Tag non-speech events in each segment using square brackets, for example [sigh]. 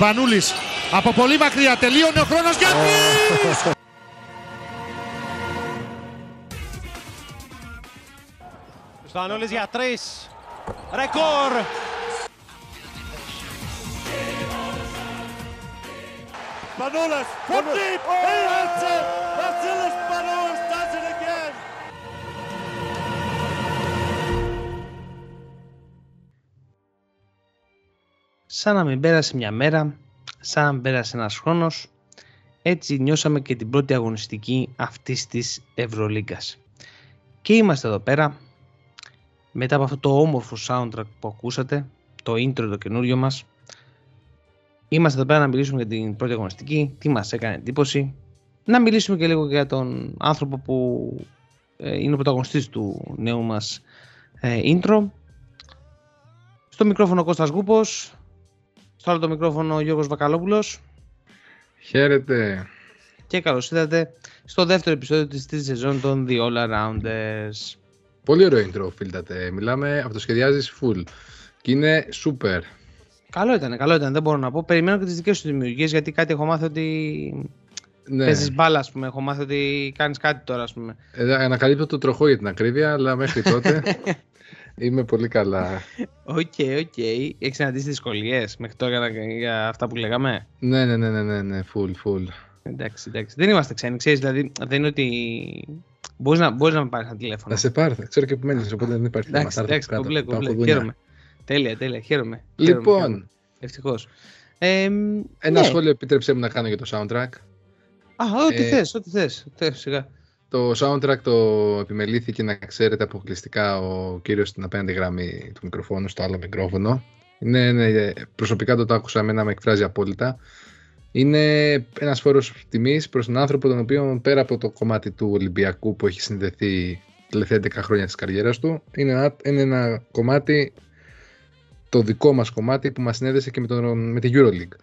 Σπανούλης από πολύ μακριά τελείωνε ο χρόνος για [laughs] Σπανούλης για τρεις. Ρεκόρ. Spanolas from deep. Σαν να μην πέρασε μια μέρα, σαν να μην πέρασε ένας χρόνος, έτσι νιώσαμε και την πρώτη αγωνιστική αυτής της Ευρωλίγκας. Και είμαστε εδώ πέρα, μετά από αυτό το όμορφο soundtrack που ακούσατε, το intro το καινούριο μας, είμαστε εδώ πέρα να μιλήσουμε για την πρώτη αγωνιστική, τι μας έκανε εντύπωση, να μιλήσουμε και λίγο για τον άνθρωπο που ε, είναι ο πρωταγωνιστής του νέου μας ε, intro. Στο μικρόφωνο Κώστας Γκούπος, στο άλλο το μικρόφωνο ο Γιώργος Βακαλόπουλος Χαίρετε. και καλώς ήρθατε στο δεύτερο επεισόδιο της τρίτης σεζόν των The All Arounders. Πολύ ωραίο intro, φίλτατε. Μιλάμε, αυτοσχεδιάζεις full. Και είναι super. Καλό ήταν, καλό ήταν, δεν μπορώ να πω. Περιμένω και τις δικές σου δημιουργίες γιατί κάτι έχω μάθει ότι Ναι. παίζεις μπάλα, ας πούμε. Έχω μάθει ότι κάνεις κάτι τώρα, ας πούμε. Ε, ανακαλύπτω το τροχό για την ακρίβεια, αλλά μέχρι τότε [laughs] είμαι πολύ καλά. OK, ok. Έχεις συναντήσει δυσκολίες μέχρι τώρα για, για αυτά που λέγαμε; Ναι, ναι, ναι, ναι, ναι, ναι, full, full. Εντάξει, εντάξει. Δεν είμαστε ξένοι, ξέρεις, δηλαδή δεν είναι ότι... Μπορείς να, μπορείς να με πάρεις ένα τηλέφωνο. Να σε πάρω, θα ξέρω και που μένεις, οπότε δεν υπάρχει θέμα. Εντάξει, Θα έρθω εντάξει, κάτω, κομπλέ, πάω κομπλέ. κουδούνια. Χαίρομαι. Τέλεια, τέλεια, χαίρομαι. Χαίρομαι, Λοιπόν, χαίρομαι. Ευτυχώς. Ε, ένα ναι. σχόλιο επίτρεψέ μου να κάνω για το soundtrack. Α, ό,τι Ε, θες, ό,τι θες. θες σιγά. Το soundtrack το επιμελήθηκε να ξέρετε αποκλειστικά ο κύριος στην απέναντι γραμμή του μικροφόνου, στο άλλο μικρόφωνο. Είναι, ναι, προσωπικά το, το άκουσα, εμένα με εκφράζει απόλυτα. Είναι ένας φόρος τιμής προς τον άνθρωπο τον οποίο πέρα από το κομμάτι του Ολυμπιακού που έχει συνδεθεί τελευταία 11 χρόνια της καριέρας του, είναι ένα, είναι ένα κομμάτι, το δικό μας κομμάτι που μας συνέδεσε και με, τον, με τη EuroLeague.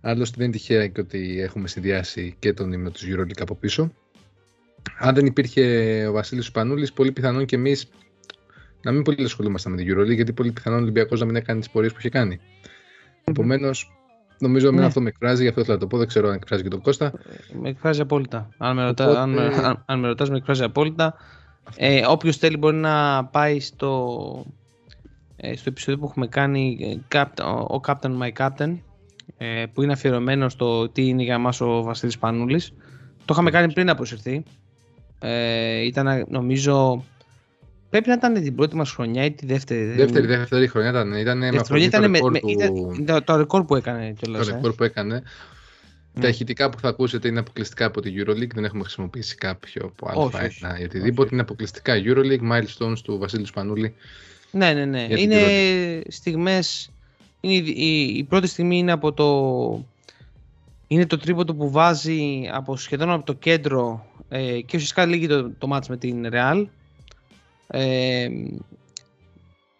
Άλλωστε δεν είναι τυχαία και ότι έχουμε συνδυάσει και τον ύμνο της EuroLeague από πίσω αν δεν υπήρχε ο Βασίλης Σπανούλης, πολύ πιθανόν και εμείς να μην πολύ ασχολούμασταν με την EuroLeague, γιατί πολύ πιθανόν ο Ολυμπιακός να μην έκανε τις πορείες που είχε κάνει. Επομένως, νομίζω ότι Ναι. αυτό με εκφράζει, γι' αυτό θέλω να το πω. Δεν ξέρω αν εκφράζει και τον Κώστα. Με εκφράζει απόλυτα. Αν με, ρωτά, Οπότε- αν, με, αν, αν με ρωτάς, με εκφράζει απόλυτα. Ε, όποιος θέλει μπορεί να πάει στο, ε, στο επεισόδιο που έχουμε κάνει ε, Captain- ο, ο Captain My Captain ε, που είναι αφιερωμένο στο τι είναι για μας ο Βασίλης Πανούλης. Το είχαμε κάνει πριν να προσυρθεί. Ε, ήταν νομίζω πρέπει να ήταν την πρώτη μας χρονιά ή τη δεύτερη. δεν- Δεύτερη, δεύτερη χρονιά ήταν. Ήταν με δεύτερη χρονιά αφορμή ήταν, το με, ρεκόρ με, του- ήταν το, το ρεκόρ που έκανε κιόλας. το ε. ρεκόρ που έκανε. Ναι. Τα ηχητικά που θα ακούσετε είναι αποκλειστικά από τη EuroLeague, δεν έχουμε χρησιμοποιήσει κάποιο από Όχι, Α1 όχι. ή οτιδήποτε. Είναι αποκλειστικά EuroLeague, milestones του Βασίλη Σπανούλη. Ναι, ναι, ναι. Για την Είναι στιγμές... Είναι, η, η, η πρώτη στιγμή είναι από το... Είναι το τρίποντο που βάζει από σχεδόν από το κέντρο ε, και ουσιαστικά λύγει το, το μάτς με την Real. Ε,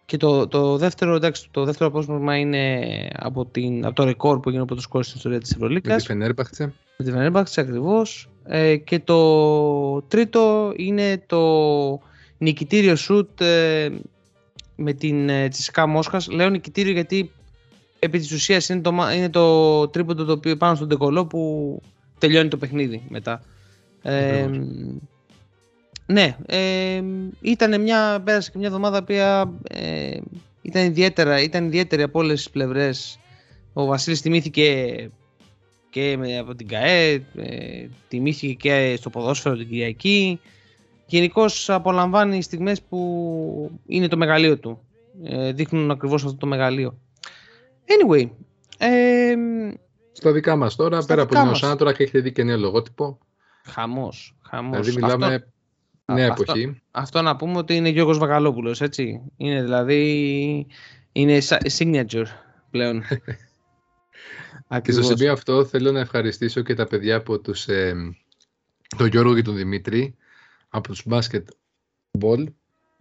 και το, το δεύτερο, εντάξει, το δεύτερο απόσπασμα είναι από, την, από το ρεκόρ που έγινε από το σκόρ στην ιστορία της Με Ευρωλίκας. τη Φενέρμπαχτσε. Με τη Φενέρμπαξ ακριβώς. Ε, και το τρίτο είναι το νικητήριο σουτ ε, με την ε, Τσισκά Μόσχας. Λέω νικητήριο γιατί επί της ουσίας είναι το, μα- είναι το τρίποντο το οποίο πάνω στον τεκολό που τελειώνει το παιχνίδι μετά. Ε, Ακριβώς. ναι, ε, ήταν μια, πέρασε και μια εβδομάδα που ε, ήταν, ιδιαίτερα, ήταν ιδιαίτερη από όλες τις πλευρές. Ο Βασίλης τιμήθηκε και με, από την ΚΑΕ, ε, τιμήθηκε και στο ποδόσφαιρο την Κυριακή. Γενικώς απολαμβάνει στιγμές που είναι το μεγαλείο του. Ε, δείχνουν ακριβώς αυτό το μεγαλείο. Anyway, ε, Στα δικά μας τώρα, Στα πέρα από δικά την μας. Οσάντρα και έχετε δει και νέο λογότυπο. Χαμός, χαμός. Δηλαδή μιλάμε Αυτό- νέα αυτό- εποχή. Αυτό να πούμε ότι είναι Γιώργος Βαγαλόπουλος, έτσι. Είναι δηλαδή, είναι sa- signature πλέον. [laughs] Και στο Ακριβώς. σημείο αυτό θέλω να ευχαριστήσω και τα παιδιά από τους, ε, τον Γιώργο και τον Δημήτρη από τους Basketball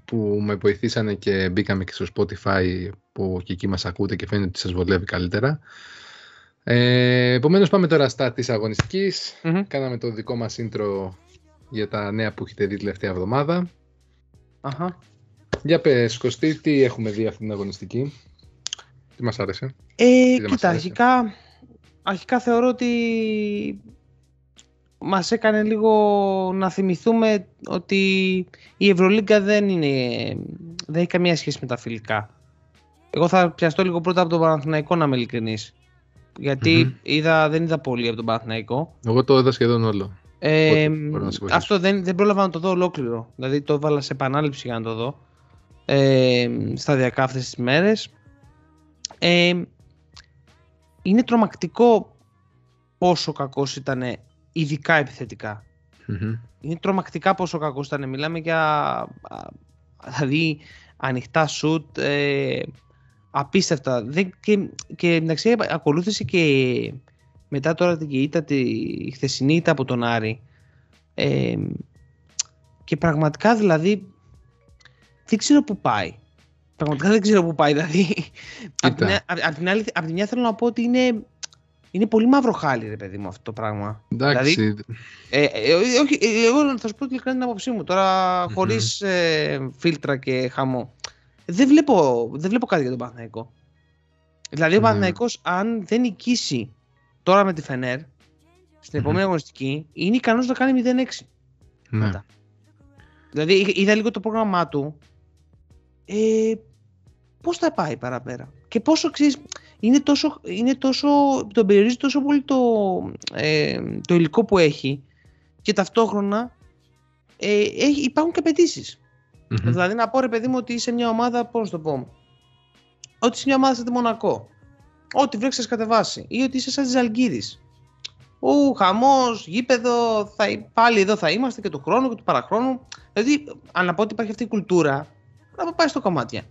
που με βοηθήσανε και μπήκαμε και στο Spotify που και εκεί μας ακούτε και φαίνεται ότι σας βολεύει καλύτερα. Ε, επομένως πάμε τώρα στα της αγωνιστικής. Μμμ. Κάναμε το δικό μας intro για τα νέα που έχετε δει τελευταία εβδομάδα. Αχα. Για πες Κωστή, τι έχουμε δει αυτή την αγωνιστική. Τι μας άρεσε; Ε, δεν μας κοίτα, άρεσε; αρχικά αρχικά θεωρώ ότι μας έκανε λίγο να θυμηθούμε ότι η Ευρωλίγκα δεν, είναι, δεν έχει καμία σχέση με τα φιλικά. Εγώ θα πιαστώ λίγο πρώτα από τον Παναθηναϊκό να είμαι ειλικρινής. Γιατί είδα, δεν είδα πολύ από τον Παναθηναϊκό. Εγώ το είδα σχεδόν όλο. Ε, Οπότε μπορώ να σε βοηθήσω. αυτό δεν, δεν πρόλαβα να το δω ολόκληρο. Δηλαδή το έβαλα σε επανάληψη για να το δω. Ε, σταδιακά αυτές τις μέρες. Ε, είναι τρομακτικό πόσο κακός ήταν ειδικά επιθετικά. Μμμ. Είναι τρομακτικά πόσο κακός ήταν. Μιλάμε για α, δηλαδή ανοιχτά σουτ, ε, απίστευτα. Δεν, και, και εντάξει, ακολούθησε και μετά τώρα την ήττα, τη η χθεσινή ήττα από τον Άρη. Ε, και πραγματικά δηλαδή δεν ξέρω που πάει. Πραγματικά δεν ξέρω που πάει. Δηλαδή, απ' την, Κοίτα. απ' απ' την άλλη, απ' τη μια θέλω να πω ότι είναι, είναι πολύ μαύρο χάλι, ρε παιδί μου, αυτό το πράγμα. Εντάξει, Δηλαδή, ε, ε, όχι, ε, εγώ θα σου πω ειλικρινά την άποψή μου τώρα, χωρίς ε, φίλτρα και χαμό. Δεν βλέπω, δεν βλέπω κάτι για τον Παναθηναϊκό. Δηλαδή, ο Ναι. Παναθηναϊκός, αν δεν νικήσει τώρα με τη Φενέρ, στην Μμμ. επόμενη αγωνιστική, είναι ικανός να κάνει 0-6. ναι. μετά. Δηλαδή, είδα- είδα λίγο το πρόγραμμά του. Ε, πώς θα πάει παραπέρα; Και πόσο, ξέρεις, είναι τόσο, είναι τόσο, τον περιορίζει τόσο πολύ το, ε, το υλικό που έχει και ταυτόχρονα ε, έχει, υπάρχουν και απαιτήσεις. Μμμ. Δηλαδή να πω ρε παιδί μου ότι είσαι μια ομάδα, πώς να το πω, ότι είσαι μια ομάδα σαν τη Μονακό, ό,τι βρέξεις να κατεβάσει ή ότι είσαι σαν τη Ζαλγκύρης. Ο χαμός, γήπεδο, θα, πάλι εδώ θα είμαστε και του χρόνου και του παραχρόνου. Δηλαδή, αν να πω ότι υπάρχει αυτή η κουλτούρα, να πάει στο κομμάτια.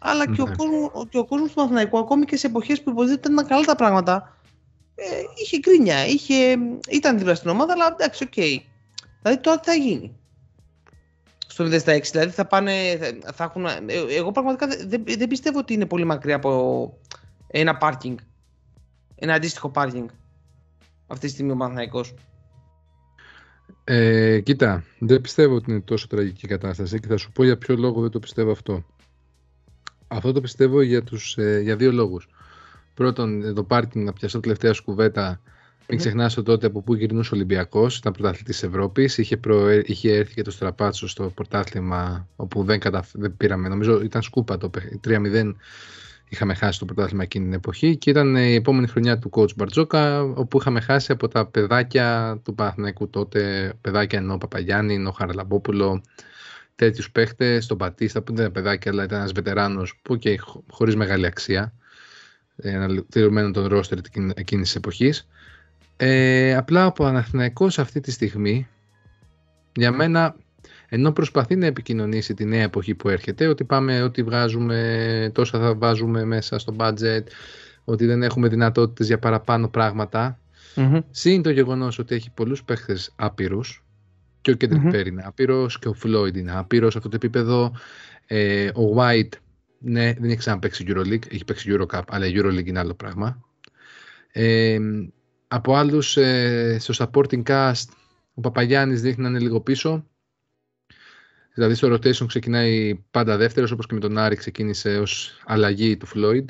Αλλά και, ο Ναι. κόσμος, και ο κόσμος του Παναθηναϊκού, ακόμη και σε εποχές που υποτίθεται ήταν καλά τα πράγματα, ε, είχε γκρίνια, είχε, ήταν δίπλα στην ομάδα, αλλά εντάξει, οκ. Δηλαδή τώρα τι θα γίνει; Στο 0 δηλαδή θα πάνε, θα, θα έχουν, ε, εγώ πραγματικά δεν, δεν- δεν πιστεύω ότι είναι πολύ μακριά από ένα πάρκινγκ, ένα αντίστοιχο πάρκινγκ αυτή τη στιγμή ο Παναθηναϊκός. Ε, κοίτα, δεν πιστεύω ότι είναι τόσο τραγική η κατάσταση και θα σου πω για ποιο λόγο δεν το πιστεύω αυτό. Αυτό το πιστεύω για, τους, ε, για δύο λόγους. Πρώτον, ε, το πάρκινγκ, να πιαστώ τελευταία σου κουβέντα, μην Μμμ. ξεχνάς ότι τότε από πού γυρνούσε ο Ολυμπιακός, ήταν πρωταθλητής Ευρώπης, είχε, προε- είχε έρθει και το στραπάτσο στο πρωτάθλημα όπου δεν, καταφ... δεν πήραμε, νομίζω ήταν σκούπα το παιχνίδι, 3-0 είχαμε χάσει το πρωτάθλημα εκείνη την εποχή και ήταν ε, η επόμενη χρονιά του coach Μπαρτζόκα όπου είχαμε χάσει από τα παιδάκια του Παναθηναϊκού τότε, παιδάκια ενώ ο Παπαγιάννη, ενώ ο Χαραλαμπόπουλο, τέτοιους παίχτες, τον Πατίστα που δεν ήταν παιδάκια αλλά ήταν ένας βετεράνος που και χω- χωρίς μεγάλη αξία αναλυτηρωμένο τον ρόστερ εκείνης της εποχής. Ε, απλά ο Παναθηναϊκός αυτή τη στιγμή για μένα ενώ προσπαθεί να επικοινωνήσει τη νέα εποχή που έρχεται ότι πάμε ότι βγάζουμε τόσα θα βάζουμε μέσα στο budget ότι δεν έχουμε δυνατότητες για παραπάνω πράγματα Συν το γεγονός ότι έχει πολλούς παίχτες άπειρους και ο Κέντρικ Μμμ. Πέρι είναι άπειρος και ο Φλόιντ είναι άπειρος σε αυτό το επίπεδο. Ε, ο White, ναι, δεν έχει ξαναπαίξει Euroleague, έχει παίξει Eurocup, αλλά η Euroleague είναι άλλο πράγμα. Ε, από άλλους ε, στο supporting cast, ο Παπαγιάννης δείχνει να είναι λίγο πίσω. Δηλαδή στο rotation ξεκινάει πάντα δεύτερος, όπως και με τον Άρη ξεκίνησε ως αλλαγή του Floyd.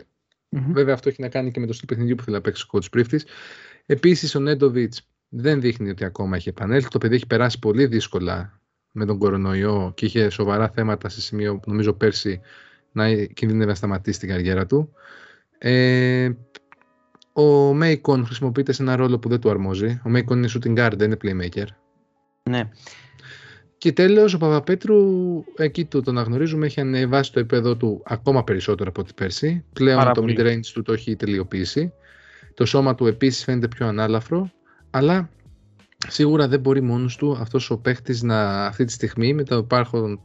Βέβαια αυτό έχει να κάνει και με το στυλ παιχνιδιού που θέλει να παίξει ο coach Πρίφτης. Επίσης ο Νέντοβιτς δεν δείχνει ότι ακόμα έχει επανέλθει. Το παιδί έχει περάσει πολύ δύσκολα με τον κορονοϊό και είχε σοβαρά θέματα σε σημείο που νομίζω πέρσι να κινδύνευε να σταματήσει την καριέρα του. Ε, ο Μέικον χρησιμοποιείται σε ένα ρόλο που δεν του αρμόζει. Ο Μέικον είναι shooting guard, δεν είναι playmaker. Ναι. Και τέλος ο Παπαπέτρου, εκεί του τον αναγνωρίζουμε, έχει ανεβάσει το επίπεδο του ακόμα περισσότερο από ό,τι πέρσι. Πλέον Πάρα το πολύ. mid-range του το έχει τελειοποιήσει. Το σώμα του επίσης φαίνεται πιο ανάλαφρο, αλλά σίγουρα δεν μπορεί μόνος του αυτός ο παίχτης να αυτή τη στιγμή με το υπάρχον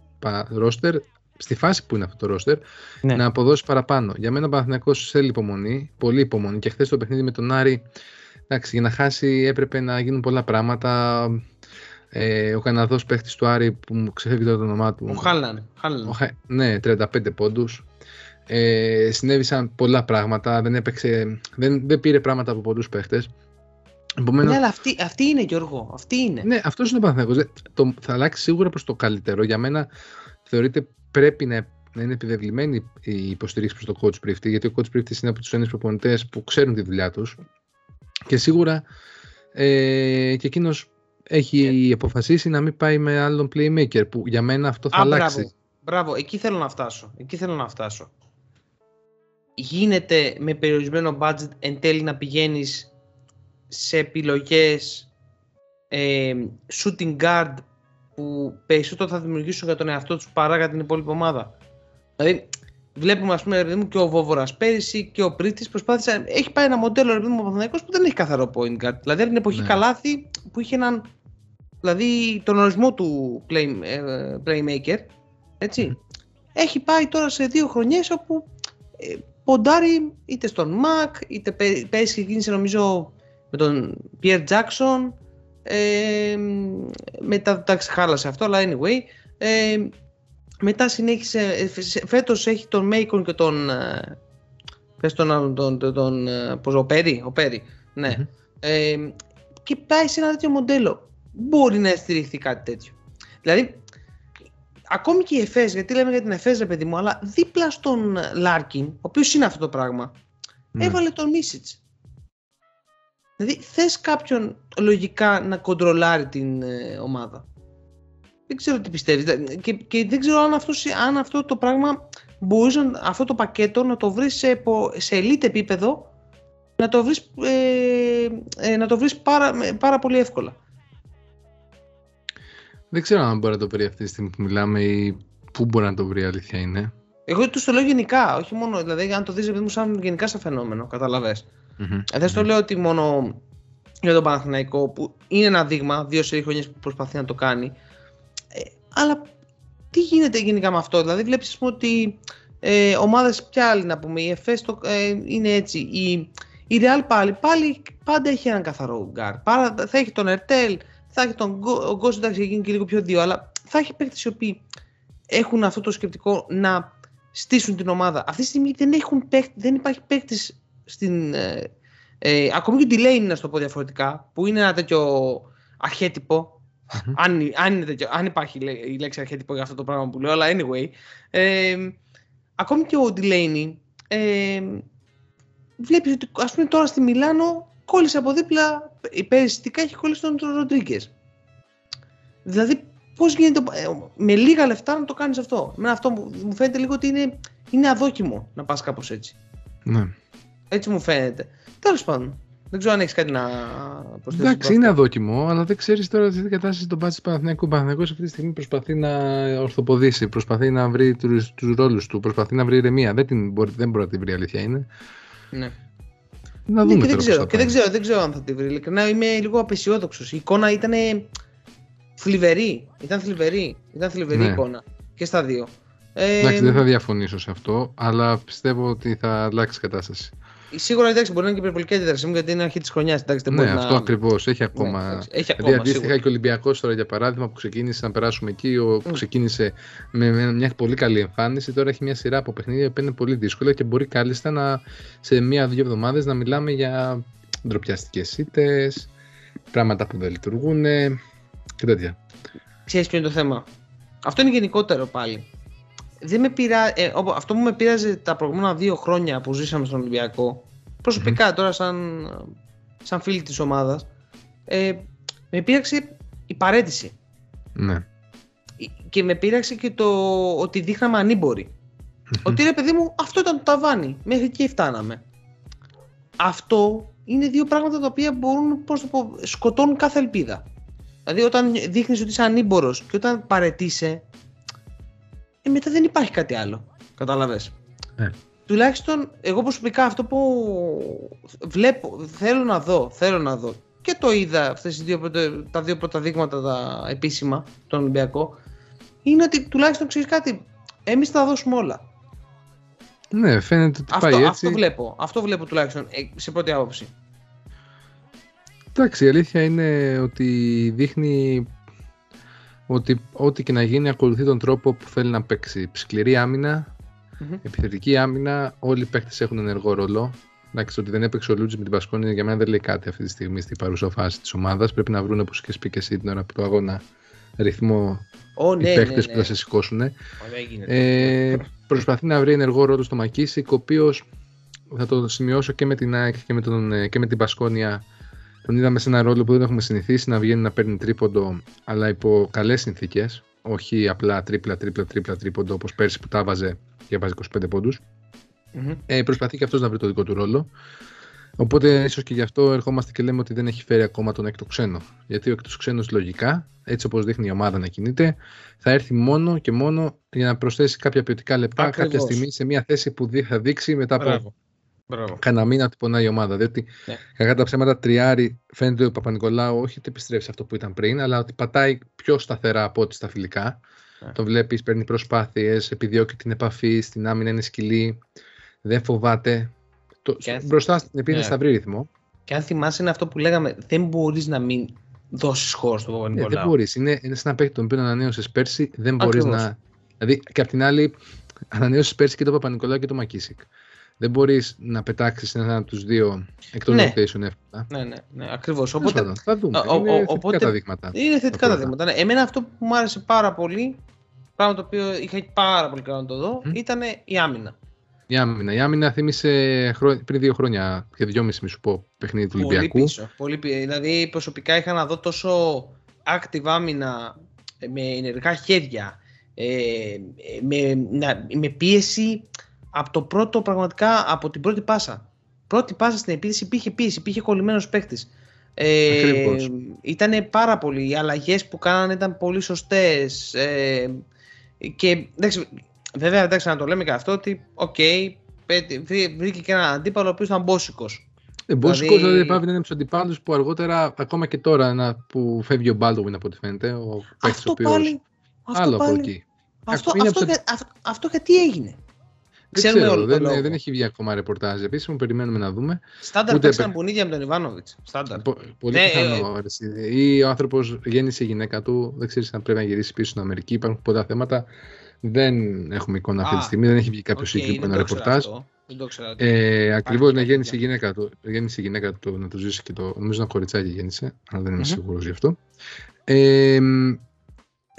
ρόστερ, στη φάση που είναι αυτό το ρόστερ, Ναι. να αποδώσει παραπάνω. Για μένα ο Παναθηναϊκός θέλει υπομονή, πολύ υπομονή και χθες το παιχνίδι με τον Άρη, εντάξει, για να χάσει έπρεπε να γίνουν πολλά πράγματα. Ε, ο Καναδός παίχτης του Άρη που μου ξεφεύγει τώρα το όνομά του. Ο Χάλαν. Χάλαν. Ο Χα- Ναι, 35 πόντους. Ε, συνέβησαν πολλά πράγματα. Δεν, έπαιξε, δεν, δεν πήρε πράγματα από πολλούς παίχτες. Επομένως, Ναι, αλλά αυτή, αυτή είναι Γιώργο. Αυτή είναι. ναι, αυτός είναι ο Παναθηναϊκός. Δεν- Το, θα αλλάξει σίγουρα προς το καλύτερο. Για μένα θεωρείται πρέπει να, να είναι επιβεβλημένη η υποστήριξη προς το coach Prifty, γιατί ο coach Prifty είναι από τους έννοιες προπονητές που ξέρουν τη δουλειά τους Και σίγουρα ε, και εκείνος έχει αποφασίσει να μην πάει με άλλον playmaker που για μένα αυτό θα Α, αλλάξει. Μπράβο, μπράβο, εκεί θέλω να φτάσω. Εκεί θέλω να φτάσω. Γίνεται με περιορισμένο budget εν τέλει να πηγαίνεις σε επιλογές ε, shooting guard που περισσότερο θα δημιουργήσουν για τον εαυτό τους παρά για την υπόλοιπη ομάδα. Δηλαδή, βλέπουμε ας πούμε ρε παιδί μου και ο Βόβορας πέρυσι και ο Πρίτης προσπάθησε, έχει πάει ένα μοντέλο ρε παιδί μου ο Παναθηναϊκός που δεν έχει καθαρό point guard. Δηλαδή από την εποχή Ναι. Καλάθη που είχε έναν, δηλαδή τον ορισμό του play, ε, playmaker, έτσι. Έχει πάει τώρα σε δύο χρονιές όπου ε, ποντάρει είτε στον Μακ, είτε πέ- πέρυσι ξεκίνησε νομίζω με τον Pierre Jackson, ε, μετά εντάξει χάλασε αυτό, αλλά anyway. Ε, μετά συνέχισε, ε, φε- φέτος έχει τον Macon και τον, ε, πες τον άλλον, τον, τον, τον ε, πώς, ο Πέρι, ο Πέρι, ναι. Μμμ. Ε, και πάει σε ένα τέτοιο μοντέλο. Μπορεί να στηριχθεί κάτι τέτοιο. Δηλαδή, ακόμη και η ΕΦΕΣ, γιατί λέμε για την ΕΦΕΣ ρε παιδί μου, αλλά δίπλα στον Λάρκιν, ο οποίος είναι αυτό το πράγμα, Ναι. έβαλε τον Μίσιτς. Δηλαδή θες κάποιον λογικά να κοντρολάρει την ε, ομάδα. Δεν ξέρω τι πιστεύεις. Δηλαδή, Και, και δεν ξέρω αν αυτός, σι- αν αυτό το πράγμα μπορείς να- αυτό το πακέτο να το βρεις σε, πο- σε elite επίπεδο να το βρεις, ε, ε, να το βρεις πάρα, με- πάρα πολύ εύκολα. Δεν ξέρω αν μπορεί να το βρει αυτή τη στιγμή που μιλάμε ή πού μπορεί να το βρει, η αλήθεια είναι. Εγώ τους το λέω γενικά, όχι μόνο, δηλαδή αν το δεις επειδή μου σαν γενικά σαν φαινόμενο, καταλαβες. Μμμ. Ε, δεν στο λέω ότι μόνο για τον Παναθηναϊκό που είναι ένα δείγμα, δύο σε χρονιές που προσπαθεί να το κάνει. Ε, αλλά τι γίνεται γενικά με αυτό, δηλαδή βλέπεις ας πούμε, ότι ε, ομάδες πια άλλοι να πούμε, η ΕΦΕΣ το, ε, είναι έτσι, η, η Real πάλι, πάλι πάντα έχει έναν καθαρό γκάρ. Πάρα, θα έχει τον Ερτέλ, θα έχει τον Γκο- ο Γκος, εντάξει γίνει και λίγο πιο δύο, αλλά θα έχει παίκτες οι οποίοι έχουν αυτό το σκεπτικό να στήσουν την ομάδα. Αυτή τη στιγμή δεν, έχουν παίκτη, δεν υπάρχει παίκτης στην. Ε, ε, ακόμη και ο Delaney, να σου το πω διαφορετικά, που είναι ένα τέτοιο αρχέτυπο. αν, αν, είναι τέτοιο, αν υπάρχει λέ- η λέξη αρχέτυπο για αυτό το πράγμα που λέω, αλλά anyway. Ε, ακόμη και ο Delaney ε, βλέπεις ότι ας πούμε τώρα στη Μιλάνο κόλλησε από δίπλα, υπεριστικά έχει κολλήσει τον Ροντρίγκες. Δηλαδή πώς γίνεται ε, με λίγα λεφτά να το κάνεις αυτό. Με αυτό μου, μου φαίνεται λίγο ότι είναι, είναι αδόκιμο να πας κάπως έτσι. Ναι. Έτσι μου φαίνεται. Τέλος πάντων. Δεν ξέρω αν έχεις κάτι να προσθέσεις. Εντάξει, είναι αδόκιμο, αλλά δεν ξέρεις τώρα τι κατάσταση στον πάτης του Παναθηναϊκού. Ο Παναθηναϊκός αυτή τη στιγμή προσπαθεί να ορθοποδήσει, προσπαθεί να βρει τους ρόλους του, προσπαθεί να βρει ηρεμία. Δεν, την, μπορεί, δεν μπορεί να την βρει, η αλήθεια είναι. Ναι. Να Ναι, δούμε και δεν τώρα πώς ξέρω, θα και πάει. δεν ξέρω, δεν ξέρω αν θα τη βρει. Ειλικρινά είμαι λίγο απεσιόδοξος. Η εικόνα ήταν θλιβερή. Ήταν θλιβερή. Ήταν θλιβερή Ναι. εικόνα. Και στα δύο. Ε, Εντάξει, δεν θα διαφωνήσω σε αυτό, αλλά πιστεύω ότι θα αλλάξει η κατάσταση. Σίγουρα εντάξει, μπορεί να είναι και υπερβολική αντίδραση μου γιατί είναι αρχή της χρονιάς. Ναι, μπορεί αυτό να... ακριβώς. Έχει ακόμα. Ναι, εντάξει, έχει Δηλαδή, ακόμα. αντίστοιχα σίγουρα. και ο Ολυμπιακός τώρα για παράδειγμα που ξεκίνησε να περάσουμε εκεί, ο, που Mm. ξεκίνησε με, με μια πολύ καλή εμφάνιση, τώρα έχει μια σειρά από παιχνίδια που είναι πολύ δύσκολα και μπορεί κάλλιστα να, σε μία-δύο εβδομάδες να μιλάμε για ντροπιαστικές ήττες, πράγματα που δεν λειτουργούν και τέτοια. Ξέρεις ποιο είναι το θέμα; Αυτό είναι γενικότερο πάλι. Δεν με πειρά... ε, όπου- αυτό που με πείραζε τα προηγούμενα δύο χρόνια που ζήσαμε στον Ολυμπιακό, προσωπικά τώρα σαν, σαν φίλη της ομάδας, ε, με πείραξε η παρέτηση. Ναι. Και με πείραξε και το ότι δείχναμε ανήμποροι. Ότι ρε παιδί μου, αυτό ήταν το ταβάνι. Μέχρι εκεί φτάναμε. Αυτό είναι δύο πράγματα τα οποία μπορούν, πώς το πω, σκοτώνουν κάθε ελπίδα. Δηλαδή όταν δείχνεις ότι είσαι ανήμπορος και όταν παρετήσει, ε, μετά δεν υπάρχει κάτι άλλο. Κατάλαβες. Ε. Τουλάχιστον εγώ προσωπικά αυτό που βλέπω, θέλω να δω, θέλω να δω και το είδα αυτές τις δύο, πρώτα- τα δύο πρώτα δείγματα τα επίσημα, τον Ολυμπιακό, είναι ότι τουλάχιστον ξέρεις κάτι, εμείς θα τα δώσουμε όλα. ναι, φαίνεται ότι Αυτό, πάει έτσι. αυτό βλέπω, αυτό βλέπω τουλάχιστον ε, σε πρώτη άποψη. Εντάξει, η αλήθεια είναι ότι δείχνει ότι ό,τι και να γίνει ακολουθεί τον τρόπο που θέλει να παίξει. Σκληρή άμυνα, Μμμ. επιθετική άμυνα, όλοι οι παίκτες έχουν ενεργό ρόλο. Εντάξει, το ότι δεν έπαιξε ο Λούτζη με την Πασκόνη για μένα δεν λέει κάτι αυτή τη στιγμή στην παρούσα φάση της ομάδας. Πρέπει να βρουν, όπως και πει και εσύ την ώρα του αγώνα, ρυθμό Ω, οι ναι, παίκτες ναι, που ναι. θα σε σηκώσουν. Ωραία γίνεται. Ε, προσπαθεί να βρει ενεργό ρόλο στο Μακίσικ, ο οποίος θα το σημειώσω και με την ΑΕΚ και με, τον, ε, και με την Πασκόνια. Τον είδαμε σε ένα ρόλο που δεν έχουμε συνηθίσει να βγαίνει να παίρνει τρίποντο, αλλά υπό καλές συνθήκες. Όχι απλά τρίπλα, τρίπλα, τρίπλα, τρίποντο όπως πέρσι που τα βάζε και βάζει 25 ποντου Ε, προσπαθεί και αυτός να βρει το δικό του ρόλο. Οπότε ίσως και γι' αυτό ερχόμαστε και λέμε ότι δεν έχει φέρει ακόμα τον έκτο ξένο. Γιατί ο έκτος ξένος λογικά, έτσι όπως δείχνει η ομάδα να κινείται, θα έρθει μόνο και μόνο για να προσθέσει κάποια ποιοτικά λεπτά Ακριβώς. κάποια στιγμή σε μια θέση που δι- θα δείξει μετά από Μπράβο. Μπράβο. κανένα μήνα ότι πονάει η ομάδα. Διότι Ναι. κακά τα ψέματα τριάρι φαίνεται ότι ο Παπα-Νικολάου όχι ότι επιστρέφει σε αυτό που ήταν πριν, αλλά ότι πατάει πιο σταθερά από ό,τι στα φιλικά. Ναι. Το βλέπεις, παίρνει προσπάθειες, επιδιώκει την επαφή, στην άμυνα είναι σκυλή, δεν φοβάται. Το, Και- μπροστά στην επίθεση Ναι. θα βρει ρυθμό. Και αν θυμάσαι είναι αυτό που λέγαμε, δεν μπορείς να μην δώσεις χώρο στον Ναι, δεν Παπα-Νικολάου. μπορείς. Είναι, είναι σαν ένα παίκτη τον οποίο ανανέωσες πέρσι, δεν μπορείς Ακριβώς. να. Δηλαδή και απ' την άλλη, ανανέωσες πέρσι και τον Παπα-Νικολάου και τον Μακίσικ. Δεν μπορείς να πετάξεις έναν από τους δύο εκτό Ναι. rotation εύκολα. ναι, ναι, ναι ακριβώς. Τέλος Οπότε πάντων, θα δούμε. ο- ο- είναι ο- θετικά οπότε- τα δείγματα. είναι θετικά τα πρώτα. δείγματα. Ναι. Εμένα αυτό που μου άρεσε πάρα πολύ, πράγμα το οποίο είχα πάρα πολύ καιρό να το δω, Μμ. ήταν η άμυνα. Η άμυνα. Η άμυνα θύμισε χρό- πριν δύο χρόνια και δυόμιση, μη σου πω, παιχνίδι του Πολύ Ολυμπιακού. πίσω. Πολύ πίσω. Δηλαδή προσωπικά είχα να δω τόσο active άμυνα ε, με ενεργά χέρια, ε, ε, με, να- με πίεση από το πρώτο πραγματικά από την πρώτη πάσα. Πρώτη πάσα στην επίθεση υπήρχε πίεση, υπήρχε κολλημένος παίχτης. Ε, Ακριβώς. ήταν πάρα πολύ. Οι αλλαγές που κάνανε ήταν πολύ σωστές. Ε, και εντάξει, βέβαια εντάξει, να το λέμε και αυτό ότι, οκ, πέτει- βρή- βρήκε και έναν αντίπαλο ο οποίος ήταν μπόσικος. Ε, Μπόσικος Δηλαδή- δηλαδή παύει να είναι από τους αντιπάλους που αργότερα, ακόμα και τώρα ένα, που φεύγει ο Baldwin από ό,τι φαίνεται, ο παίκτης ο Αυτό οποίος- πάλι. Αυτό άλλο από πάλι. εκεί. Αυτό, Είναι αυτό, από για- αυτό, αυτό γιατί έγινε; Δεν Ξέρουμε ξέρω, όλο το δεν, λόγο. δεν έχει βγει ακόμα ρεπορτάζ επίσημο, περιμένουμε να δούμε. Στάνταρ Ούτε παίξαν επε- μπουνίδια με τον Ιβάνοβιτς. Στάνταρ. Πο- Πολύ Ναι, πιθανό. ρε εσύ. Ή ο άνθρωπος γέννησε η γυναίκα του, δεν ξέρεις αν πρέπει να γυρίσει πίσω στην Αμερική. Υπάρχουν πολλά θέματα. Δεν έχουμε εικόνα αυτή Α, τη στιγμή, δεν έχει βγει κάποιο Οκ, συγκεκριμένο δεν το ήξερα ρεπορτάζ. αυτό. Δεν το ήξερα. Ε, Ακριβώς Υπάρχει να κάποια γέννησε η τέτοια. γυναίκα του. Γέννησε η γυναίκα του να το ζήσει και το. Νομίζω ένα κοριτσάκι γέννησε, αλλά δεν είμαι Μμμ. σίγουρος γι' αυτό. Ε, μ,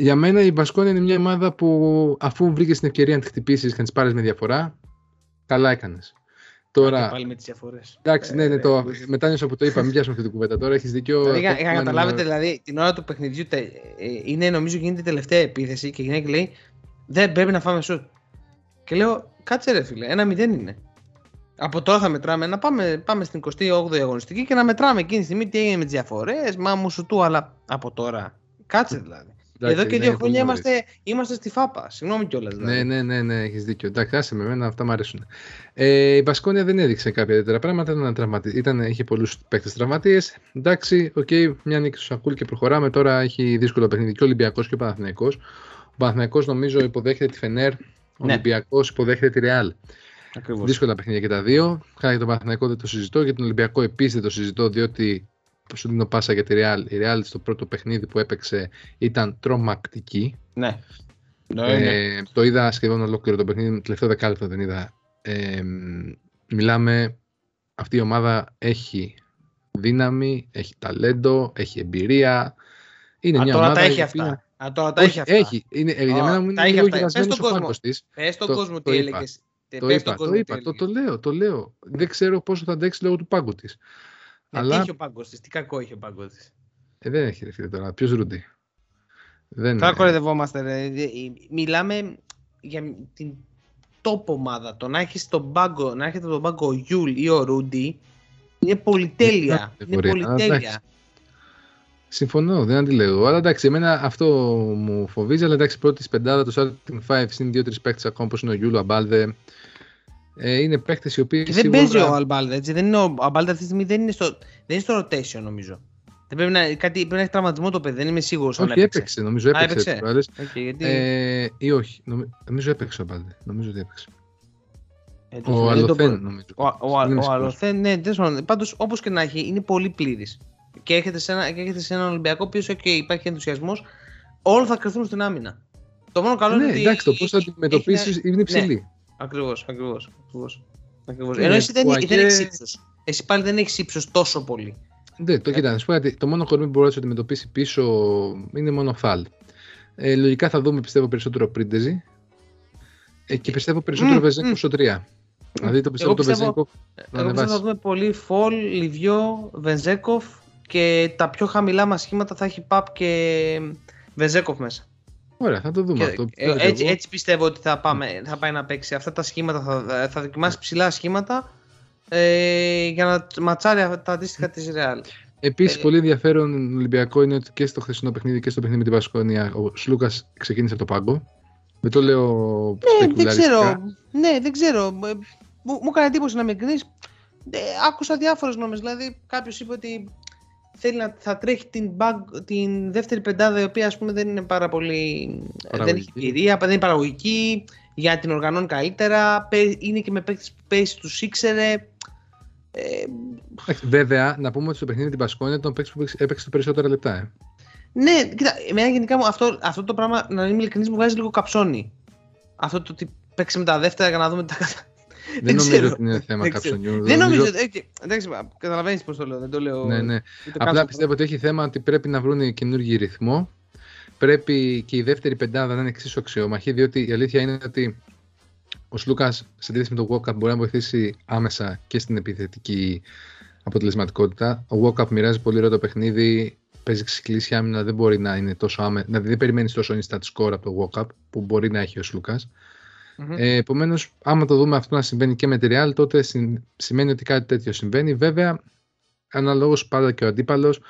για μένα η Μπασκόνια είναι μια ομάδα που αφού βρήκες την ευκαιρία να τη χτυπήσεις και να της πάρεις με διαφορά, καλά έκανες. Τώρα, Πάλι με τις διαφορές. εντάξει, ναι, ναι, το, μετά νιώσα που το είπα, μην πιάσουμε αυτή την κουβέντα τώρα. Έχεις δίκιο. Δηλαδή, για, αυτό για να που καταλάβετε, κάνουμε- δηλαδή, την ώρα του παιχνιδιού τε- ε, είναι, νομίζω, γίνεται η τελευταία επίθεση και η γυναίκα λέει Δεν πρέπει να φάμε σουτ. Και λέω, κάτσε ρε φίλε, ένα μηδέν είναι. Από τώρα θα μετράμε, να πάμε, πάμε στην 28η αγωνιστική και να μετράμε εκείνη τη στιγμή τι έγινε με τις διαφορές. Μα μου σου του, αλλά από τώρα. Κάτσε δηλαδή. Εντάξει, Εδώ και ναι, δύο είναι χρόνια πολύ νωρίς. είμαστε, είμαστε στη φάπα. Συγγνώμη κιόλας. Δηλαδή. Ναι, ναι, ναι, ναι έχεις δίκιο. Εντάξει, άσε με εμένα, αυτά μου αρέσουν. Ε, η Μπασκόνια δεν έδειξε κάποια ιδιαίτερα πράγματα. Ήταν, τραυματι... ήταν, είχε πολλούς παίκτες τραυματίες. Εντάξει, οκ, μια νίκη στο Σακούλ και προχωράμε. Τώρα έχει δύσκολο παιχνίδι και ο Ολυμπιακός και ο Παναθυναϊκό. Ο Παναθυναϊκό νομίζω υποδέχεται τη Φενέρ. Ο Ναι. Ολυμπιακός υποδέχεται τη Ρεάλ. Ακριβώς. Δύσκολα παιχνίδια και τα δύο. Καλά για τον Παναθηναϊκό δεν το συζητώ. Για τον Ολυμπιακό επίσης δεν το συζητώ, διότι σου δίνω πάσα για τη Real. Η Real στο πρώτο παιχνίδι που έπαιξε ήταν τρομακτική. Ναι. Ναι, ναι. Ε, το είδα σχεδόν ολόκληρο το παιχνίδι, το τελευταίο δεκάλεπτο δεν είδα. Ε, μιλάμε, αυτή η ομάδα έχει δύναμη, έχει ταλέντο, έχει εμπειρία. Είναι Α, μια τώρα ομάδα τα η έχει οποία- αυτά. Α, τώρα τα Όχι, έχει αυτά. έχει. Είναι, ε, για Α, μένα μου τα είναι έχει λίγο αυτά. Πες γυρασμένος στον ο κόσμο. πάγκος της. Πες στον το- κόσμο το τι είπα. έλεγες. Ε, Το πες είπα, στον το κόσμο τι είπα, το, το έλεγες. λέω, το λέω. Δεν ξέρω πόσο θα αντέξει λόγω του πάγκου της. Ε, Αλλά Τι έχει ο πάγκος της, τι κακό έχει ο πάγκος της. ε, δεν έχει ρε φίλε τώρα. Ποιος Ρούντι; Δεν Τώρα ε, κορεδευόμαστε ρε. Ε, Μιλάμε για την top ομάδα. Το να έχεις τον πάγκο, να έχετε τον πάγκο ο Γιούλ ή ο Ρούντι είναι πολυτέλεια. Δεν Είναι μπορεί. Α, πολυτέλεια. εντάξει. Συμφωνώ, δεν αντιλέγω. Αλλά εντάξει, εμένα αυτό μου φοβίζει. Αλλά εντάξει, πρώτη πεντάδα, το starting five είναι δύο-τρεις παίκτες ακόμα όπως είναι ο Γιούλ, ο Αμπάλδε. Ε, είναι παίκτες οι οποίοι. Και δεν σίγουρα- παίζει ο Αμπάλδε, έτσι. Δεν είναι ο Αμπάλδε αυτή τη στιγμή δεν είναι στο, δεν είναι στο rotation νομίζω. Δεν πρέπει να, κάτι, πρέπει να έχει τραυματισμό το παιδί, δεν είμαι σίγουρος αν Όχι, έπαιξε. Νομίζω Α, έπαιξε. έπαιξε. τις προάλλες. Οκ, γιατί... Ε, ή όχι. Νομι- Νομίζω έπαιξε ο Αμπάλδε. Νομίζω ότι έπαιξε. ε, το- Ο δεν το Αλοθέν, μπορώ. νομίζω. Ο, ο, Δεν είμαι ο σίγουρος. Αλοθέν, ναι, τέλος πάντων. Πάντως, όπως και να έχει, είναι πολύ πλήρης. Και έρχεται σε ένα, και έρχεται σε έναν Ολυμπιακό που okay, υπάρχει ενθουσιασμός. Όλα θα κριθούν στην άμυνα. Το μόνο καλό Ναι, είναι ότι. εντάξει, το πώς θα έχει- αντιμετωπίσεις έχει- είναι υψηλή. Ακριβώς, ακριβώς. Ακριβώς. Ακριβώς. Ναι, Ενώ εσύ δεν, που δεν αγέ- έχεις ύψος. Εσύ πάλι δεν έχεις ύψος τόσο πολύ. Ναι, το κοίτα, να σου πω κάτι. Το μόνο κορμί που μπορείς να σου αντιμετωπίσεις πίσω είναι μόνο φαλ. Ε, λογικά θα δούμε πιστεύω περισσότερο πρίντεζι. Ε, και πιστεύω περισσότερο Μμ, Βεζέγκο μμ. στο 3. Δηλαδή το πιστεύω Εγώ το πιστεύω- Βεζέγκοφ να Εγώ πιστεύω θα ανεβάσει. δούμε πολύ Φολ, Λιβιό, Βενζέκοφ και τα πιο χαμηλά μας σχήματα θα έχει Παπ και Βενζέκοφ μέσα. Ωραία, θα το δούμε Και, αυτό. ε, πιστεύω και έτσι, εγώ. έτσι πιστεύω ότι θα, πάμε, θα πάει να παίξει. Αυτά τα σχήματα θα, θα δοκιμάσει ψηλά σχήματα ε, για να ματσάρει αυτά τα αντίστοιχα της Real. Επίσης, Ε, πολύ ενδιαφέρον Ολυμπιακό είναι ότι και στο χθεσινό παιχνίδι και στο παιχνίδι με την Πασκόνια ο Σλούκας ξεκίνησε από το πάγκο. Δεν το λέω Ναι, δεν σπεκουλαριστικά. ξέρω. Ναι, δεν ξέρω. Ε, Μου, μου έκανε εντύπωση να με εγκρίνεις. Ε, άκουσα διάφορες νόμες. Δηλαδή, κάποιος είπε ότι θέλει να θα τρέχει την, bag, την δεύτερη πεντάδα η οποία ας πούμε δεν είναι πάρα πολύ δεν έχει Παραγωγική. εμπειρία, δεν είναι παραγωγική για να την οργανώνει καλύτερα Παι- είναι και με παίκτες που πέσει τους ήξερε ε, Εντάξει, Βέβαια, να πούμε ότι στο παιχνίδι με την Πασκόνια ήταν ο παίκτης που έπαιξε- έπαιξε τα περισσότερα λεπτά. Ε. ναι, κοίτα, εμένα γενικά μου αυτό, αυτό το πράγμα να είμαι ειλικρινής μου βγάζει λίγο καψόνι αυτό το ότι παίξε με τα δεύτερα για να δούμε τα κατα... Δεν νομίζω ξέρω. ότι είναι θέμα Δεν ξέρω. καψονιού. Δεν νομίζω. ε, και- Εντάξει, καταλαβαίνεις πώς το λέω. Δεν το λέω. Ναι, ναι. ούτε Απλά καν- πιστεύω ότι έχει θέμα ότι πρέπει να βρουν καινούργιο ρυθμό. Πρέπει και η δεύτερη πεντάδα να είναι εξίσου αξιόμαχη, διότι η αλήθεια είναι ότι ο Σλούκας σε αντίθεση με τον Walkup μπορεί να βοηθήσει άμεσα και στην επιθετική αποτελεσματικότητα. Ο Walkup μοιράζει πολύ ωραίο το παιχνίδι, παίζει ξεκλήσει άμυνα, δεν μπορεί να είναι τόσο άμεσα. Δηλαδή δεν περιμένεις τόσο instant score από το Walkup που μπορεί να έχει ο Σλούκας. Μμμ. Ε, Επομένως, άμα το δούμε αυτό να συμβαίνει και με τη Real, τότε συν- σημαίνει ότι κάτι τέτοιο συμβαίνει. Βέβαια, αναλόγως πάντα και ο αντίπαλος,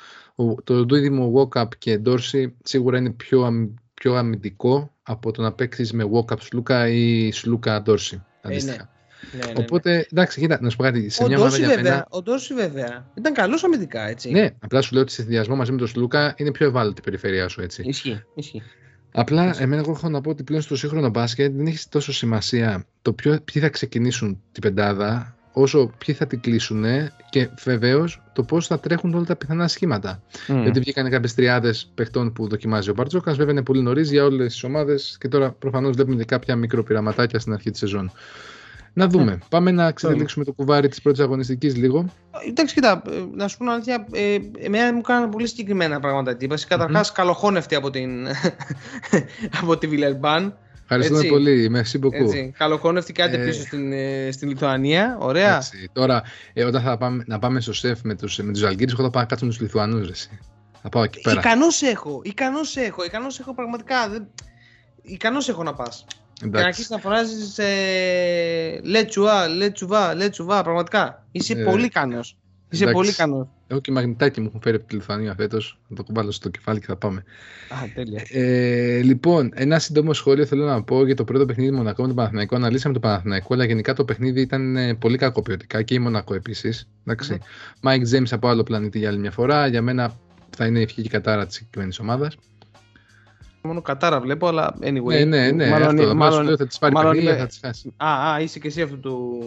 το δίδυμο Walkup και Dorsey σίγουρα είναι πιο, αμ- πιο αμυντικό από το να παίξεις με Walkup Σλούκα ή Σλούκα Dorsey. Αντίστοιχα. Ναι, ναι, ναι. Οπότε, εντάξει, κοίτα, να σου πω κάτι. Σε ο μια ομάδα Ντόρση για βέβαια, μένα. ο Ντόρση βέβαια ήταν καλός αμυντικά έτσι. Ναι, απλά σου λέω ότι σε συνδυασμό μαζί με τον Σλούκα είναι πιο ευάλωτη η περιφέρειά σου έτσι. Ισχύει. ισχύει. Απλά εμένα εγώ έχω να πω ότι πλέον στο σύγχρονο μπάσκετ δεν έχει τόσο σημασία το ποιο, ποιοι θα ξεκινήσουν την πεντάδα, όσο ποιοι θα την κλείσουν και βεβαίως το πώς θα τρέχουν όλα τα πιθανά σχήματα. Γιατί βγήκαν κάποιες τριάδες παιχτών που δοκιμάζει ο Μπαρτζόκας. Βέβαια είναι πολύ νωρίς για όλες τις ομάδες και τώρα προφανώς βλέπουμε και κάποια μικροπειραματάκια στην αρχή της σεζόν. Να δούμε. Πάμε να ξεδελίξουμε το κουβάρι της πρώτης αγωνιστικής λίγο. Εντάξει, κοίτα, ε, να σου πω την αλήθεια, ε, εμένα μου κάνανε πολύ συγκεκριμένα πράγματα εντύπωση. Καταρχάς, καλοχώνευτη από την, [laughs] από τη Βιλερμπάν. Ευχαριστούμε Έτσι. πολύ. Merci beaucoup. Έτσι, καλοχώνευτη και άντε Ε, πίσω στην, ε, στην Λιθουανία. Ωραία. Έτσι. Τώρα, ε, όταν θα πάμε, να πάμε στο σεφ με τους με τους Αλγύρες, εγώ θα πάω να κάτσω με τους Λιθουανούς. Θα πάω εκεί πέρα. Ικανός έχω, ικανός έχω, ικανός έχω πραγματικά. Δεν... Ικανός έχω να πας. Και να Εντάξει. αρχίσεις να φωνάζεις ε, Λέτσουβά, Λέτσουβά, Λέτσουβά, πραγματικά. Είσαι Ε, πολύ ικανός. Είσαι εντάξει. πολύ ικανός. Έχω και μαγνητάκι μου έχουν φέρει από τη Λιθουανία φέτος. Να το κουβάλω στο κεφάλι και θα πάμε. Α, τέλεια. Ε, λοιπόν, ένα σύντομο σχόλιο θέλω να πω για το πρώτο παιχνίδι Μονακό με τον Παναθηναϊκό. Αναλύσαμε τον Παναθηναϊκό, αλλά γενικά το παιχνίδι ήταν ε, πολύ κακό ποιοτικά και η Μονακό επίσης. Εντάξει. Μάικ Τζέιμς από άλλο πλανήτη για άλλη μια φορά. Για μένα θα είναι η ευχή και η κατάρα της συγκεκριμένης ομάδας. Μόνο κατάρα βλέπω, αλλά anyway. Ναι, ναι, ναι. Μάλλον, αυτό, μάλλον, μάλλον, λέω, θα τη πάρει μάλλον παιχνίδια, είμαι- θα τη χάσει. Α, α, είσαι και εσύ αυτού του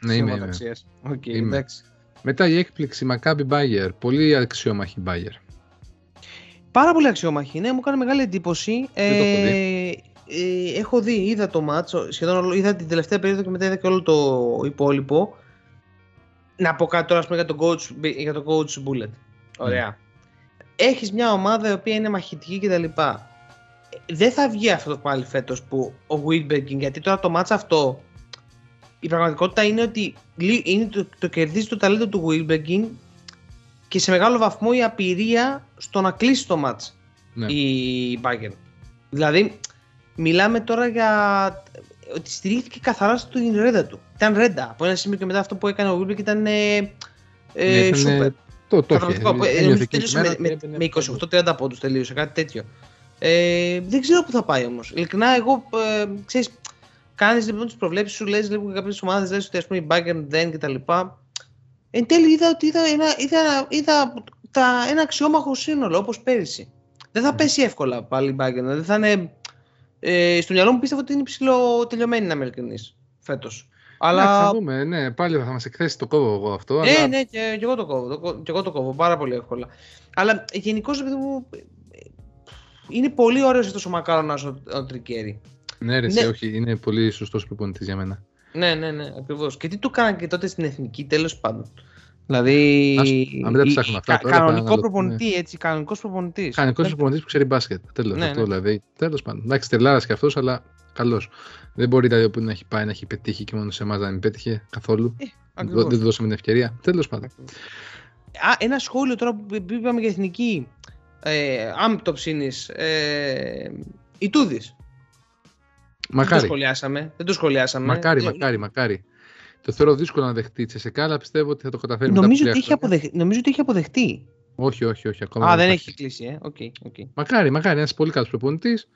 Ναι, είμαι, είμαι. σηματαξίας. Οκ, Είμαι. εντάξει. Μετά η έκπληξη Μακάμπι Μπάγερν. Πολύ αξιόμαχη Μπάγερν. Πάρα πολύ αξιόμαχη, ναι, μου έκανε μεγάλη εντύπωση. Δεν το έχω Ε, ε, έχω δει, είδα το μάτσο, σχεδόν όλο- είδα την τελευταία περίοδο και μετά είδα και όλο το υπόλοιπο. Να πω κάτι τώρα ας πούμε, για τον coach, για τον coach Bullet. Ωραία. Έχεις μια ομάδα η οποία είναι μαχητική κτλ. Ε, Δεν θα βγει αυτό πάλι φέτος που ο Wilberging, γιατί τώρα το μάτς αυτό η πραγματικότητα είναι ότι λι- είναι το, το κερδίζει το ταλέντο του Wilberging και σε μεγάλο βαθμό η απειρία στο να κλείσει το μάτς Ναι. η Bayern. Δηλαδή, μιλάμε τώρα για ότι στηρίχθηκε καθαρά στην ρέντα του. Ήταν ρέντα. Από ένα σημείο και μετά αυτό που έκανε ο Wilberg ήταν ε, ε, Ναι, ήταν, σούπερ. Το, το Καταπληκτικό. είχε. Ε, Ένιωθε νομίζω εκείνη τη τέλειωσε μέρα με, ότι με, έπαιρνε με 28-30 πόντους τελείωσε, κάτι τέτοιο. Ε, δεν ξέρω πού θα πάει όμως. Ειλικρινά, εγώ ε, ξέρεις, κάνεις λοιπόν τις προβλέψεις σου, λες λίγο κάποιες ομάδες, λες ότι ας πούμε η Bayern δεν κτλ. Εν τέλει είδα ότι είδα, ένα, είδα, είδα τα, ένα αξιόμαχο σύνολο όπως πέρυσι. Δεν θα πέσει εύκολα πάλι η Bayern. Δεν θα είναι. Ε, στο μυαλό μου πίστευα ότι είναι ψηλό τελειωμένη να είμαι ειλικρινής φέτος. Αλλά... Αλλά θα δούμε, ναι, πάλι θα μας εκθέσει το κόβω εγώ αυτό. ναι, αλλά... ναι, και, και εγώ το κόβω. Το, κο- και εγώ το κόβω πάρα πολύ εύκολα. Αλλά γενικώς, επειδή μου. Είναι πολύ ωραίος αυτός ο Μακάρονας ο, ο Τρικέρι. Ναι, ρε, Ναι. ναι. όχι, είναι πολύ σωστός προπονητής για μένα. Ναι, ναι, ναι, ακριβώς. Και τι του κάναν και τότε στην εθνική, τέλος πάντων. Δηλαδή. Ας- αν μην τα η- ψάχνουμε αυτά κα- τώρα, θα Κανονικό αναλογούμε. προπονητή, έτσι. Κανονικός προπονητής. Κανονικός προπονητής που ξέρει μπάσκετ. Τέλος. Ναι, αυτό ναι. δηλαδή. Τέλος πάντων. Εντάξει, τελάρα και αυτός, αλλά καλός. Δεν μπορεί δηλαδή που να έχει πάει να έχει πετύχει και μόνο σε εμάς να μην πέτυχε καθόλου. Ακριβώς. Δεν του δώσαμε την ευκαιρία. Τέλος πάντων. Α, ένα σχόλιο τώρα που που είπαμε για εθνική. Ε, αν το ψήνει. Ε, ο Ιτούδης. Δεν το Μακάρι. σχολιάσαμε. Δεν το σχολιάσαμε. Μακάρι, Ε, μακάρι, μακάρι. Το θεωρώ δύσκολο να δεχτεί η Τσεσεκά, αλλά πιστεύω ότι θα το καταφέρει μετά Νομίζω από ότι, τρία έχει χρόνια. αποδεχ... νομίζω ότι έχει αποδεχτεί. Όχι, όχι, όχι. Ακόμα Α, δεν υπάρχει. έχει κλείσει, ε. OK, OK. Μακάρι, μακάρι. Ένας πολύ καλός προπονητής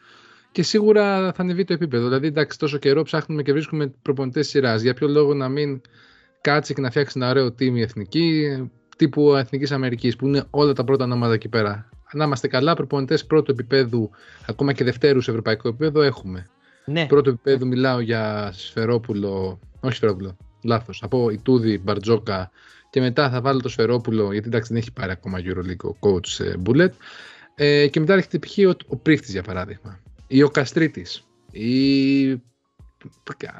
και σίγουρα θα ανεβεί το επίπεδο. Δηλαδή, εντάξει, τόσο καιρό ψάχνουμε και βρίσκουμε προπονητές σειράς. Για ποιο λόγο να μην κάτσει και να φτιάξει ένα ωραίο team η εθνική τύπου Εθνικής Αμερικής, που είναι όλα τα πρώτα ονόματα εκεί πέρα. Να είμαστε καλά, προπονητές πρώτου επίπεδου, ακόμα και δευτέρους σε ευρωπαϊκό επίπεδο έχουμε. Ναι. Πρώτο επίπεδο μιλάω για Σφερόπουλο, όχι Σφερόπουλο, λάθος. Από Ιτούδη, Μπαρτζόκα και μετά θα βάλω το Σφερόπουλο, γιατί εντάξει δεν έχει πάρει ακόμα EuroLeague ο coach ε, Bullet. Ε, και μετά έρχεται π.χ. ο, ο Πρίχτης για παράδειγμα. Ή ο Καστρίτης. Ή.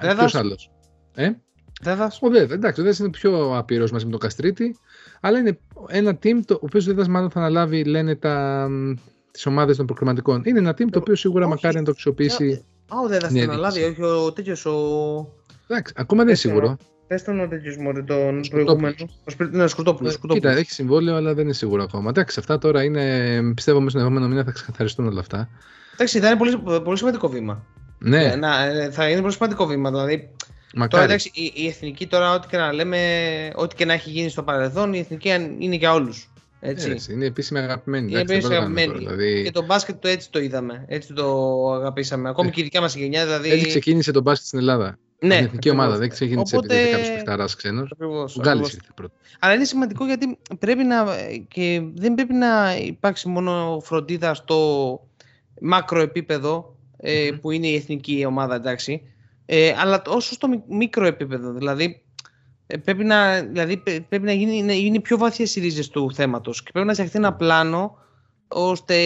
Δέδας. Ποιος άλλος. Ε; Δεν θα Ο Δέδας, εντάξει, ο Δέδας είναι πιο απειρός μαζί με τον Καστρίτη, αλλά είναι ένα team το οποίο ο Δέδας μάλλον θα αναλάβει, λένε, τα, τις ομάδες των προκριματικών. Είναι ένα team το οποίο σίγουρα Όχι. μακάρι να το αξιοποιήσει. Α, ο Δέδας Ναι, την αναλάβει, διοίκηση. όχι ο τέτοιος ο. Εντάξει, ακόμα δεν είναι Πες το, σίγουρο. Πες τον ο τέτοιος μωρή, τον Σκουρτόπουλος. προηγούμενο. Ο Σπι- Ναι, Σκουρτόπουλος. Ε, Κοίτα, έχει συμβόλαιο, αλλά δεν είναι σίγουρο ακόμα. Εντάξει, αυτά τώρα είναι. Πιστεύω μέσα στον επόμενο μήνα θα ξεκαθαριστούν όλα αυτά. Εντάξει, θα είναι πολύ, πολύ σημαντικό βήμα. Ναι, Ε, να, ε, θα είναι πολύ σημαντικό βήμα. Δηλαδή, τώρα μακάρι. εντάξει, η, η εθνική τώρα, ό,τι και να λέμε, ό,τι και να έχει γίνει στο παρελθόν, η εθνική αν- είναι για όλους. Έτσι. Ε, έτσι, είναι επίσημη αγαπημένη. Είναι εντάξει, δεν επίσης μπορούμε να κάνουμε αγαπημένη. τώρα, Δηλαδή, Και το μπάσκετ το έτσι το είδαμε. Έτσι το αγαπήσαμε. Ακόμη Ε, και η δικιά μας γενιά. Δηλαδή... Έτσι ξεκίνησε το μπάσκετ στην Ελλάδα. ναι, Στην εθνική ομάδα. Δεν ακριβώς. ξεκίνησε Οπότε- επειδή κάποιος παιχταράς ξένος. Ακριβώς, Ο Γκάλης ακριβώς. ήρθε πρώτος. Αλλά είναι σημαντικό γιατί πρέπει να. και δεν πρέπει να υπάρξει μόνο φροντίδα στο μάκρο επίπεδο ε, Μμμ. που είναι η εθνική ομάδα, εντάξει. Ε, αλλά όσο στο μικ- μικρό επίπεδο. Δηλαδή, ε, πρέπει να, δηλαδή πε- πρέπει να γίνει, να γίνει πιο βαθιές οι ρίζες του θέματος και πρέπει να φτιαχτεί ένα πλάνο ώστε,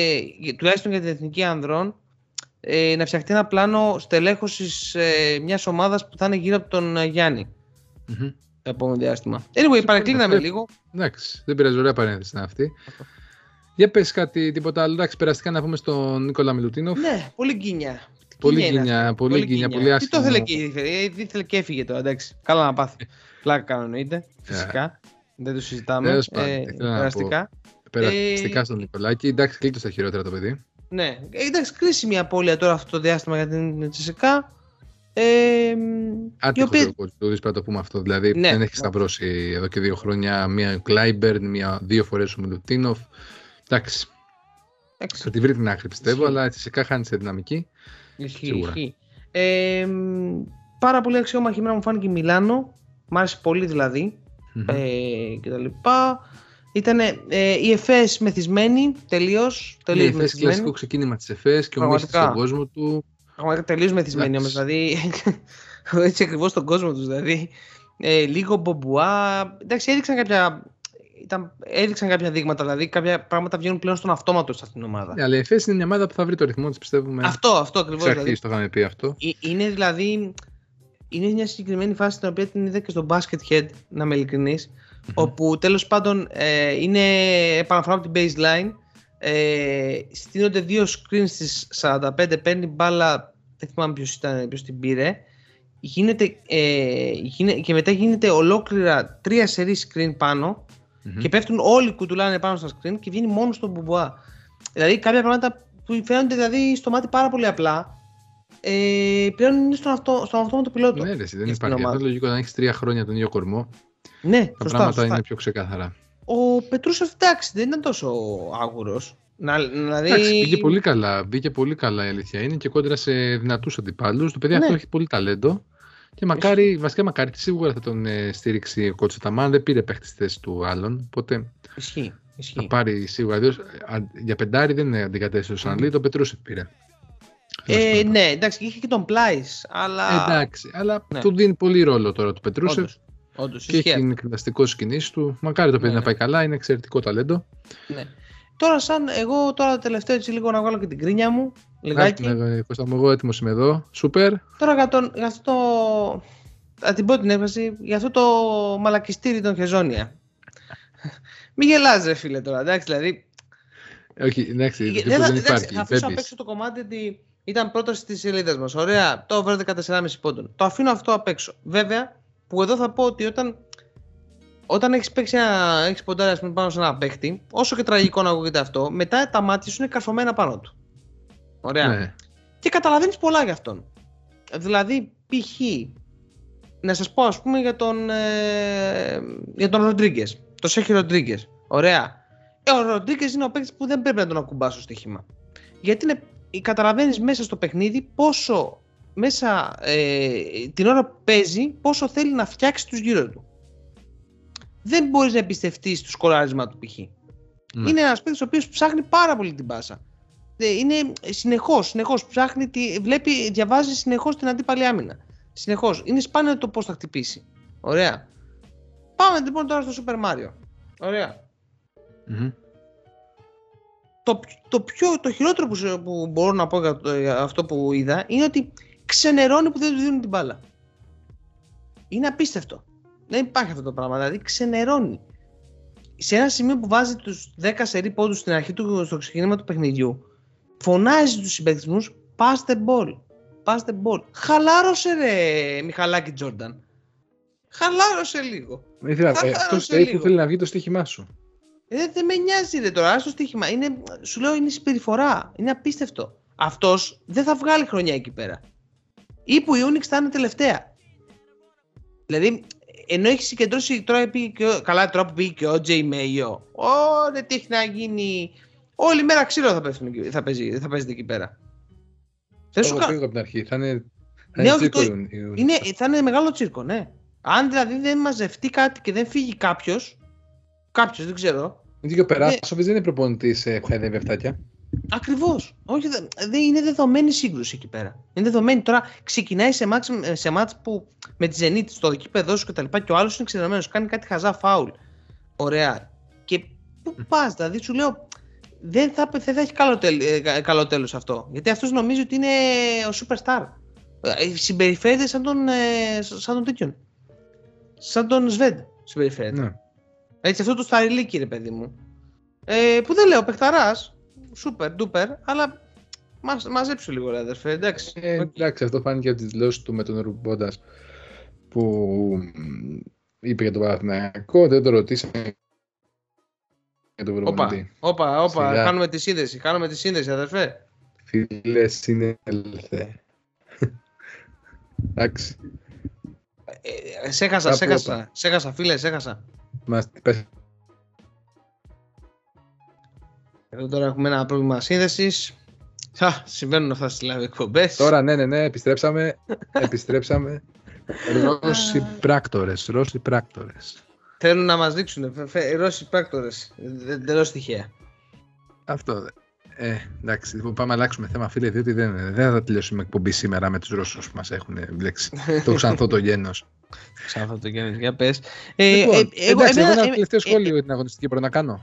τουλάχιστον για την εθνική ανδρών, ε, να φτιαχτεί ένα πλάνο στελέχωσης ε, μιας ομάδας που θα είναι γύρω από τον ε, Γιάννη Μμμ. το επόμενο διάστημα. Anyway, παρεκκλίναμε αυτό- λίγο. Εντάξει, δεν πειράζει, ωραία παρένθεση είναι αυτή. Για πες κάτι, τίποτα άλλο. Εντάξει, περαστικά να πούμε στον Νίκολα Μιλουτίνοφ. Ναι, πολύ γκίνια. Πολύ Γκίνια είναι γκίνια, αυτή. πολύ γκίνια, πολύ Τι το άσχημο. ήθελε και, ήθελε, ε, ήθελε και έφυγε τώρα, εντάξει. Καλά να πάθει. Πλάκα κάνω εννοείται, φυσικά. Δεν το συζητάμε. Τέλος πάντων, Ε, ήθελα να περαστικά. Περαστικά Ε, στον Νικολάκη. Εντάξει, κλείτω στα χειρότερα το παιδί. Ναι, Ε, εντάξει, κρίσιμη απώλεια τώρα αυτό το διάστημα για την Τσεσεκά. Ε, η Άτυχο οποία... ο coach του, πρέπει να το πούμε αυτό. Δηλαδή Ναι. δεν έχει σταυρώσει εδώ και δύο χρόνια μία ο Κλάιμπερν, μία, δύο φορές ο Μιλουτίνοφ. Εντάξει, εντάξει, θα τη βρει την άκρη πιστεύω, Ισχύει. αλλά φυσικά χάνει σε δυναμική. Ισχύει, Σίγουρα. ισχύει. Ε, μ, πάρα πολύ αξιόμαχη ημέρα μου φάνηκε η Μιλάνο. Μ' άρεσε πολύ δηλαδή. Μμμ. ε, και τα λοιπά. Ήταν ε, η ΕΦΕΣ μεθυσμένη, τελείως, Ναι, τελείως θες μεθυσμένη. κλασικό ξεκίνημα της ΕΦΕΣ και ο Μίση Πραγματικά. στον κόσμο του. Πραγματικά τελείως μεθυσμένη όμως, Εντάξει. δηλαδή, [laughs] έτσι ακριβώς στον κόσμο τους, δηλαδή. Ε, λίγο μπομπουά, εντάξει έδειξαν κάποια, ήταν, έδειξαν κάποια δείγματα, δηλαδή κάποια πράγματα βγαίνουν πλέον στον αυτόματο σε αυτήν την ομάδα. Ναι, αλλά η ΕΦΕΣ είναι μια ομάδα που θα βρει το ρυθμό της, πιστεύουμε. Αυτό, αυτό ακριβώς. Εξ Δηλαδή, αρχή το είχαμε πει αυτό. Ε, Είναι δηλαδή. Είναι μια συγκεκριμένη φάση την οποία την είδα και στο Basket Head, να είμαι ειλικρινής, όπου τέλος πάντων ε, είναι επαναφορά από την baseline. Ε, στείνονται δύο screens στις 45, παίρνει μπάλα, δεν θυμάμαι ποιος, ήταν, ποιος την πήρε. Γίνεται, ε, γίνε- και μετά γίνεται ολόκληρα τρία σερί screen πάνω Μμμ. και πέφτουν όλοι κουτουλάνε πάνω στα screen και βγαίνει μόνος στον μπουμπουά. Δηλαδή κάποια πράγματα που φαίνονται δηλαδή στο μάτι πάρα πολύ απλά ε, πλέον είναι στον, αυτό, στον αυτόματο πιλότο. Ναι, ρε, εσύ, δεν στην υπάρχει. ομάδα. Αυτό είναι λογικό να έχεις τρία χρόνια τον ίδιο κορμό. Ναι, Τα σωστά, πράγματα σωστά. είναι πιο ξεκάθαρα. Ο Πετρούσεφ εντάξει δεν ήταν τόσο άγουρος. Να, δηλαδή... Εντάξει, πήγε πολύ καλά. Μπήκε πολύ καλά η αλήθεια είναι και κόντρα σε δυνατούς αντιπάλους. Το παιδί Ναι. αυτό έχει πολύ ταλέντο. Και μακάρι, βασικά μακάρι, σίγουρα θα τον ε, στήριξει ο κότσο Ταμάν. Δεν πήρε παίχτη στη θέση του άλλον. Οπότε Ισχύει, θα ισχύει. πάρει σίγουρα. Ιδίως, ε, α, για πεντάρι δεν είναι αντικατέστηση ο Σανλή, το Πετρούσεφ πήρε. Ε, ναι, εντάξει, είχε και τον Πλάις, αλλά... Ε, εντάξει, αλλά Ναι. του δίνει πολύ ρόλο τώρα του Πετρούσεφ Όντως, όντως, και ισχύει. έχει εκδραστικό στις κινήσεις του. Μακάρι το παιδί Ναι, να ναι. πάει καλά, είναι εξαιρετικό ταλέντο. Ναι. Τώρα, σαν εγώ, τώρα τελευταίο έτσι λίγο να βγάλω και την κρίνια μου, λιγάκι. Άκου, ε, Κώστα μου, εγώ έτοιμος είμαι εδώ. Σούπερ. Τώρα για, τον, για αυτό το. Θα την πω την έκφραση, για αυτό το μαλακιστήρι των Χεζόνια. Μην γελάς ρε φίλε τώρα, εντάξει, δηλαδή. Όχι, εντάξει, δεν τίποτα θα, δεν εντάξει, υπάρχει. θα αφήσω απ' Πέπεις. έξω το κομμάτι ότι ήταν πρόταση της σελίδας μας. Ωραία, το over 14,5 πόντων. Το αφήνω αυτό απ' έξω. Βέβαια, που εδώ θα πω ότι όταν, όταν έχεις παίξει ένα, έχεις ποντάρει ας πούμε, πάνω σε ένα παίχτη, όσο και τραγικό να ακούγεται αυτό, μετά τα μάτια σου είναι καρφωμένα πάνω του. Ωραία. Ναι. Και καταλαβαίνεις πολλά για αυτόν. Δηλαδή, π.χ. να σας πω, ας πούμε, για τον, ε, για τον Ροντρίγκες. Το Σέχι Ροντρίγκες. Ωραία. Ε, ο Ροντρίγκες είναι ο παίκτης που δεν πρέπει να τον ακουμπά στο στοίχημα. Γιατί είναι, καταλαβαίνεις μέσα στο παιχνίδι πόσο μέσα ε, την ώρα που παίζει, πόσο θέλει να φτιάξει τους γύρω του. Δεν μπορείς να εμπιστευτείς στο σκοράρισμα του π.χ. Ναι. Είναι ένας παίκτης ο οποίος ψάχνει πάρα πολύ την πάσα. Ε, Είναι συνεχώς, συνεχώς ψάχνει, τη, βλέπει, διαβάζει συνεχώς την αντίπαλη άμυνα. Συνεχώς. Είναι σπάνιο το πώς θα χτυπήσει. Ωραία. Πάμε λοιπόν τώρα στο Super Mario. Ωραία. Μμμ. Το, το, πιο, το χειρότερο που, σε- που μπορώ να πω για, το- για αυτό που είδα είναι ότι ξενερώνει που δεν του δίνουν την μπάλα. Είναι απίστευτο. Δεν υπάρχει αυτό το πράγμα. Δηλαδή ξενερώνει. Σε ένα σημείο που βάζει τους 10 σερή πόντους στην αρχή του στο ξεκίνημα του παιχνιδιού, φωνάζει τους συμπαίκτες pass the ball. Pass the ball. Χαλάρωσε ρε Μιχαλάκη Τζόρνταν. Χαλάρωσε λίγο. Ήθελα, Θα ε, κάνω αυτός σε λέει που λίγο. θέλει να βγει το στοίχημά σου. Ε, δεν, δεν με νοιάζει ρε τώρα, στο στοίχημα. Είναι, σου λέω είναι συμπεριφορά. Είναι απίστευτο. Αυτός δεν θα βγάλει χρονιά εκεί πέρα. Ή που η Unix θα είναι τελευταία. Δηλαδή, ενώ έχει συγκεντρώσει τώρα πήγε και ο- καλά τώρα που πήγε και ο Τζέι Μέιο. Ωρε τι έχει να γίνει. Όλη μέρα ξύλο θα, πέφτουν, εκεί- θα, παίζει, θα παίζετε εκεί πέρα. Δεν σου Το κα... πήγα από την αρχή. Θα είναι, Ναι, θα είναι όχι, το- τσίρκο η- η- είναι, θα είναι μεγάλο τσίρκο, ναι. Αν δηλαδή δεν μαζευτεί κάτι και δεν φύγει κάποιος. Κάποιος, δεν ξέρω. Γιατί και ο Περάσοβιτ δεν είναι προπονητής ε, που χαϊδεύει αυτάκια. Ακριβώς. Όχι, δεν δεν είναι δεδομένη σύγκρουση εκεί πέρα. Είναι δεδομένη. Τώρα ξεκινάει σε μάτς, σε μάτς που με τη Zenit στο γήπεδο σου και τα λοιπά και ο άλλος είναι ξεδεμένο. Κάνει κάτι χαζά φάουλ. Ωραία. Και πού πας, δηλαδή σου λέω. Δεν θα, δεν θα έχει καλό, τέλ, ε, κα- καλό τέλος αυτό. Γιατί αυτός νομίζει ότι είναι ο superstar. Ε, Συμπεριφέρεται σαν τον, ε, σαν τον τέτοιον. Σαν τον Σβέντ συμπεριφέρεται. Ναι. Έτσι, αυτό το σταριλίκι, ρε παιδί μου. Ε, που δεν λέω, παιχταράς. Super, duper, αλλά μας, μαζέψου λίγο, ρε αδερφέ. Εντάξει. Ε, Οκ. εντάξει, αυτό φάνηκε από τις δηλώσεις του με τον Ρουμπόντα που μ, είπε για τον Παναθηναϊκό. Δεν το ρωτήσαμε για τον Όπα, προπονητή. όπα, όπα. Σιγά. Κάνουμε τη σύνδεση. Κάνουμε τη σύνδεση, αδερφέ. Φίλε, συνέλθε. [laughs] Εντάξει. Ε, σε έχασα, σε Κάπου έχασα. Σε έχασα, φίλε, σε έχασα. Μας πες, Εδώ τώρα έχουμε ένα πρόβλημα σύνδεσης. Συμβαίνουν αυτά στις live εκπομπές. Τώρα, ναι, ναι, ναι, επιστρέψαμε. επιστρέψαμε. Ρώσοι πράκτορες, Ρώσοι πράκτορες. Θέλουν να μας δείξουν. φε- φε- Ρώσοι πράκτορες. Εντελώ τυχαία. Αυτό. Ε, εντάξει, λοιπόν, πάμε να αλλάξουμε θέμα, φίλε, διότι δεν, δεν θα τελειώσουμε εκπομπή σήμερα με τους Ρώσους που μας έχουν μπλέξει. το ξανθό το γένος. Σαν αυτό το γέννη. Για πες. Ε, λοιπόν, ε, εντάξει, εγώ εμένα- ένα ε, τελευταίο ε, σχόλιο για την αγωνιστική πρέπει να κάνω.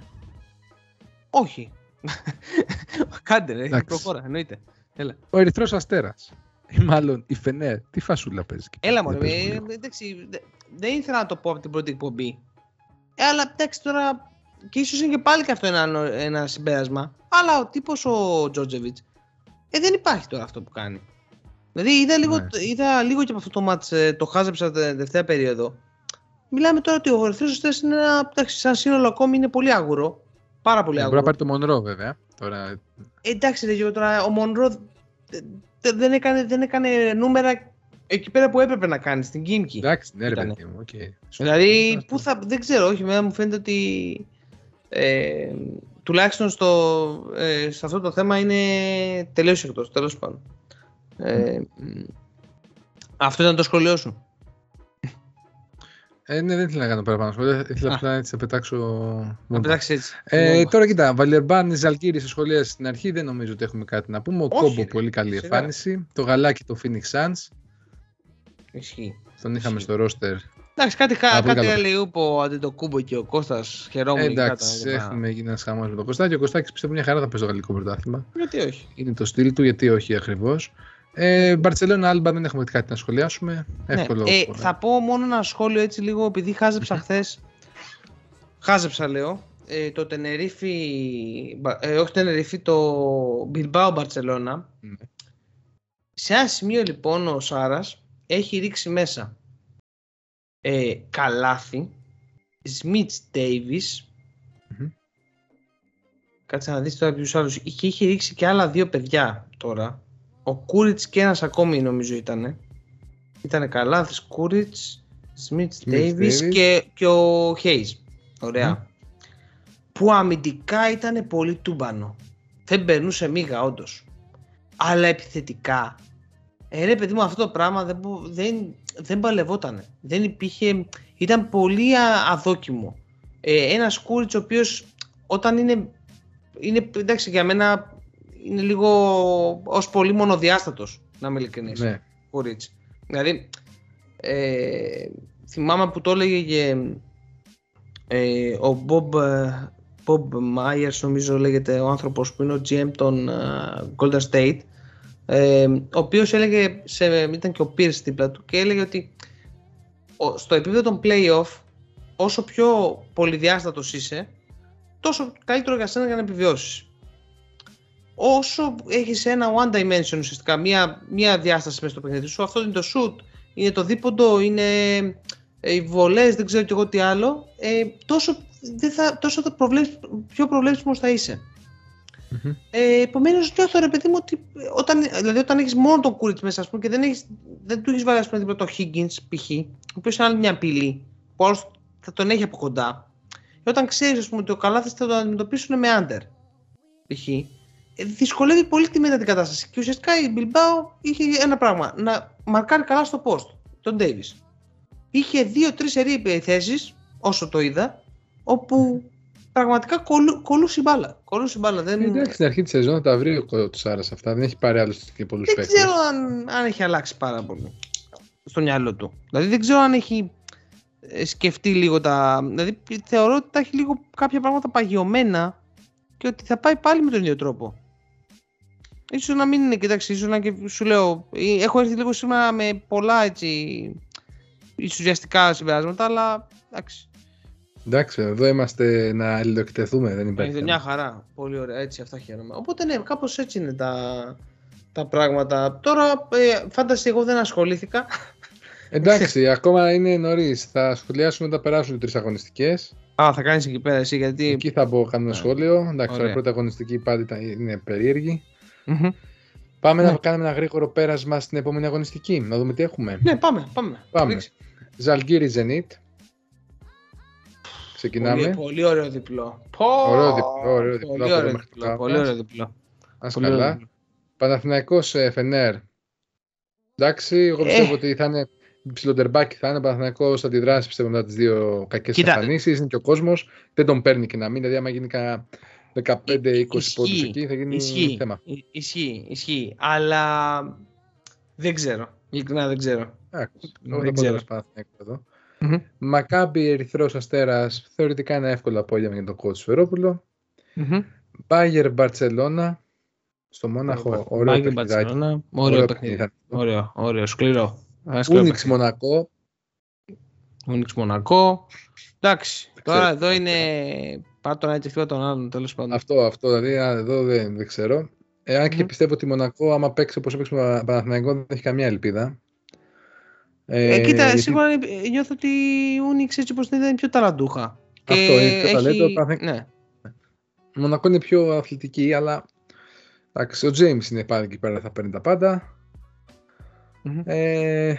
Όχι. [laughs] Κάντε, ρε. Εντάξει. Προχώρα, εννοείται. Έλα. Ο Ερυθρός Αστέρας. Ή μάλλον η Φενέρ. Τι φασούλα παίζεις. εκεί Έλα πέρα, μωρέ, για πες μου ε, λίγο. εντάξει, δε- δεν ήθελα να το πω από την πρώτη εκπομπή. Ε, αλλά εντάξει τώρα, και ίσως είναι και πάλι και αυτό ένα, νο- ένα συμπέρασμα, αλλά ο τύπος ο Τζότζεβιτς, ε, δεν υπάρχει τώρα αυτό που κάνει. Δηλαδή είδα λίγο, Ναι. είδα λίγο και από αυτό το ματς, ε, το χάζεψα την τελευταία περίοδο. Μιλάμε τώρα ότι ο Ερυθρός Αστέρας είναι ένα, εντάξει, σαν σύνολο ακόμη είναι πολύ άγουρο. Πάρα πολύ Ε, άγουρο. Μπορεί να πάρει το Μονρό βέβαια. Τώρα, Ε, εντάξει ρε Γιώργο, τώρα ο Μονρό δε- δε- δεν έκανε, δεν έκανε νούμερα εκεί πέρα που έπρεπε να κάνει, στην Κίμκι. εντάξει, ναι, ρε Ήτανε. παιδί μου. οκ. Δηλαδή, πού θα, δεν ξέρω, όχι, εμένα μου φαίνεται ότι ε, τουλάχιστον στο, ε, σε αυτό το θέμα είναι τελείως εκτός, τέλος πάντων. Ε, μ, αυτό ήταν το σχολείο σου. Ε, ναι, δεν ήθελα να κάνω παραπάνω σχόλια. Ήθελα Α. απλά έτσι να πετάξω. Να μόνο. πετάξεις έτσι. Ε, Μόνο. τώρα κοιτά, Βαλερμπάν, Ζαλγκύρη σε σχολεία στην αρχή δεν νομίζω ότι έχουμε κάτι να πούμε. Ο Όχι, Κόμπο ρε. πολύ καλή Σιγά. εμφάνιση. Το γαλάκι το Phoenix Suns. Ισχύει. Τον είχαμε Ισχύει. στο ρόστερ. Εντάξει, κάτι, χα, Α, πολύ κάτι καλό. έλεγε ο Αντιτοκούμπο και ο Κώστας χαιρόμουν. Ε, και κάτω, εντάξει, και τα- έχουμε γίνει ένας χαμός με τον Κωστάκη. Ο Κωστάκη πιστεύω μια χαρά θα παίζει το γαλλικό πρωτάθλημα. Γιατί όχι; Είναι το στυλ του, γιατί όχι ακριβώς. Ε, Μπαρσελόνα, Άλμπα δεν έχουμε κάτι να σχολιάσουμε. Εύκολο. Ναι. Ε, θα πω μόνο ένα σχόλιο έτσι λίγο, επειδή χάζεψα χθες. χάζεψα λέω. Ε, το Τενερίφι, ε, όχι Τενερίφι, το Μπιλμπάο Μπαρτσελώνα. Ναι. Σε ένα σημείο λοιπόν ο Σάρας έχει ρίξει μέσα ε, Καλάθι, Σμιτς Ντέιβις, Μμμ. κάτσε να δεις τώρα ποιους άλλους, είχε, είχε ρίξει και άλλα δύο παιδιά τώρα, ο Κούριτς και ένας ακόμη νομίζω ήτανε. Ήτανε Καλάθης, Κούριτς, Σμιτς Smith Ντέιβις Davis. και, και ο Χέις. Ωραία. Μμμ. Που αμυντικά ήταν πολύ τούμπανο. Δεν περνούσε μίγα όντως. Αλλά επιθετικά, ε, ρε παιδί μου αυτό το πράγμα δεν, μπο- δεν, δεν παλευότανε. Δεν υπήρχε, ήταν πολύ α- αδόκιμο. Ε, ένας Κούριτς ο οποίος όταν είναι, είναι, εντάξει για μένα είναι λίγο ως πολύ μονοδιάστατος, να είμαι ειλικρινής. Ναι. Κούριτς. Δηλαδή, ε, θυμάμαι που το έλεγε και, ε, ο Bob, ε, Bob Myers, νομίζω λέγεται ο άνθρωπος που είναι ο GM των ε, Golden State, ε, ο οποίος έλεγε, σε, ήταν και ο Pierce δίπλα του και έλεγε ότι ο- στο επίπεδο των play-off όσο πιο πολυδιάστατος είσαι τόσο καλύτερο για σένα για να επιβιώσεις όσο έχεις ένα one dimension ουσιαστικά μία, μία διάσταση μέσα στο παιχνίδι σου αυτό είναι το shoot, είναι το δίποντο είναι ε, οι βολές, δεν ξέρω κι εγώ τι άλλο ε, τόσο, δεν θα, τόσο θα προβλέψεις, πιο προβλέψιμος θα είσαι Μμμ. ε, Επομένως, νιώθω ρε παιδί μου ότι όταν, δηλαδή, όταν έχεις μόνο τον Κούριτ μέσα, ας πούμε, και δεν, έχεις, δεν του έχεις βάλει ας πούμε, δίπλα το Higgins π.χ., ο οποίος είναι άλλη μια απειλή, που άλλος θα τον έχει από κοντά. Και όταν ξέρεις ότι ο Καλάθι θα τον αντιμετωπίσουν με under, π.χ., ε, δυσκολεύει πολύ τη μετά την κατάσταση. Και ουσιαστικά η Bilbao είχε ένα πράγμα, να μαρκάρει καλά στο post, τον Davis. Είχε δύο-τρεις σερή επιθέσεις, όσο το είδα, όπου πραγματικά κολου, κολούσε η μπάλα. Κολούσε η μπάλα. Δεν, Εντάξει, στην αρχή της σεζόν θα τα βρει ο τους Άρα αυτά. Δεν έχει πάρει άλλους και πολλούς δεν παίκτες. ξέρω αν, αν έχει αλλάξει πάρα πολύ στο μυαλό του. Δηλαδή δεν ξέρω αν έχει ε, σκεφτεί λίγο τα... Δηλαδή θεωρώ ότι τα έχει λίγο κάποια πράγματα παγιωμένα και ότι θα πάει πάλι με τον ίδιο τρόπο. Ίσως να μην είναι, κοιτάξτε, ίσως να και σου λέω, ε, έχω έρθει λίγο σήμερα με πολλά έτσι ουσιαστικά συμπεράσματα, αλλά εντάξει, Εντάξει, εδώ είμαστε να αλληλοεκτεθούμε. Δεν υπάρχει. είναι μια χαρά. Πολύ ωραία, έτσι αυτά χαίρομαι. Οπότε ναι, κάπως έτσι είναι τα, τα πράγματα. Τώρα, ε, φάντασε εγώ δεν ασχολήθηκα. Εντάξει, ακόμα είναι νωρίς. Θα σχολιάσουμε όταν περάσουν οι τρεις αγωνιστικές. Α, θα κάνεις εκεί πέρα εσύ, γιατί... Εκεί θα μπω κάνω ένα Ναι. σχόλιο. Εντάξει, τώρα Ωραία. η πρώτη αγωνιστική πάντα ήταν- είναι περίεργη. Μμμ. Πάμε Ναι. να κάνουμε ένα γρήγορο πέρασμα στην επόμενη αγωνιστική. Να δούμε τι έχουμε. Ναι, πάμε, πάμε. Πάμε. Ρίξε. Ζαλγκύρι Zenit. Ξεκινάμε. Πολύ, πολύ ωραίο διπλό. Πω, Ωραίο διπλό, ωραίο διπλό, Πολύ από ωραίο εδώ μέχρι διπλό. τώρα. Πολύ ωραίο διπλό. Ας Πολύ ωραίο καλά. διπλό. Παναθηναϊκός ε, Φενέρ. Εντάξει, εγώ Ε. πιστεύω ότι θα είναι ψιλοντερμπάκι θα είναι. Ο Παναθηναϊκός θα αντιδράσει πιστεύω μετά τις δύο κακές Κοίτα. εμφανίσεις. Είναι και ο κόσμος. Δεν τον παίρνει και να μην. Δηλαδή άμα γίνει κανένα 15-20 Ισχύει, πόντους εκεί θα γίνει Ισχύει, θέμα. Ι- ισχύει, ισχύει. Αλλά δεν ξέρω. Ειλικρινά δεν ξέρω. Εντάξει, Δεν εγώ θα πω ξέρω. τέλος Παναθηναϊκό εδώ. Μμμ. Μακάμπι Ερυθρός Αστέρας. Θεωρητικά ένα εύκολο απόγευμα για τον coach Σφερόπουλο. Μμμ. Μπάγερ Μπαρτσελώνα. Στο Μόναχο. Ωραίο Μπάγκερ, παιχνιδάκι. Μπαρτσελώνα. Ωραίο Ωραίο παιχνίδι. παιχνίδι. Ωραίο, ωραίο, σκληρό. Ένα σκληρό Ούνιξ παιχνίδι. Μονακό. Ούνιξ Μονακό. Εντάξει, τώρα ξέρω. εδώ είναι πάρ' τον ένα και φύγω τον άλλον τέλος πάντων. Αυτό, αυτό, δηλαδή α, εδώ δεν, δεν ξέρω. Εάν και Μμμ. πιστεύω πιστεύω ότι η Μονακό, άμα παίξει όπως έπαιξε με τον Παναθηναϊκό, δεν έχει καμία ελπίδα. Ε, κοίτα, γιατί- σίγουρα ε, νιώθω ότι η Ούνιξ έτσι όπως είναι είναι πιο ταλαντούχα. Αυτό, είναι πιο ταλέντο, ο Παναθηναϊκός- Ναι, Η Μονακό είναι πιο αθλητική, αλλά εντάξει, ο James είναι πάλι εκεί πέρα, θα παίρνει τα πάντα. Μμμ. Ε,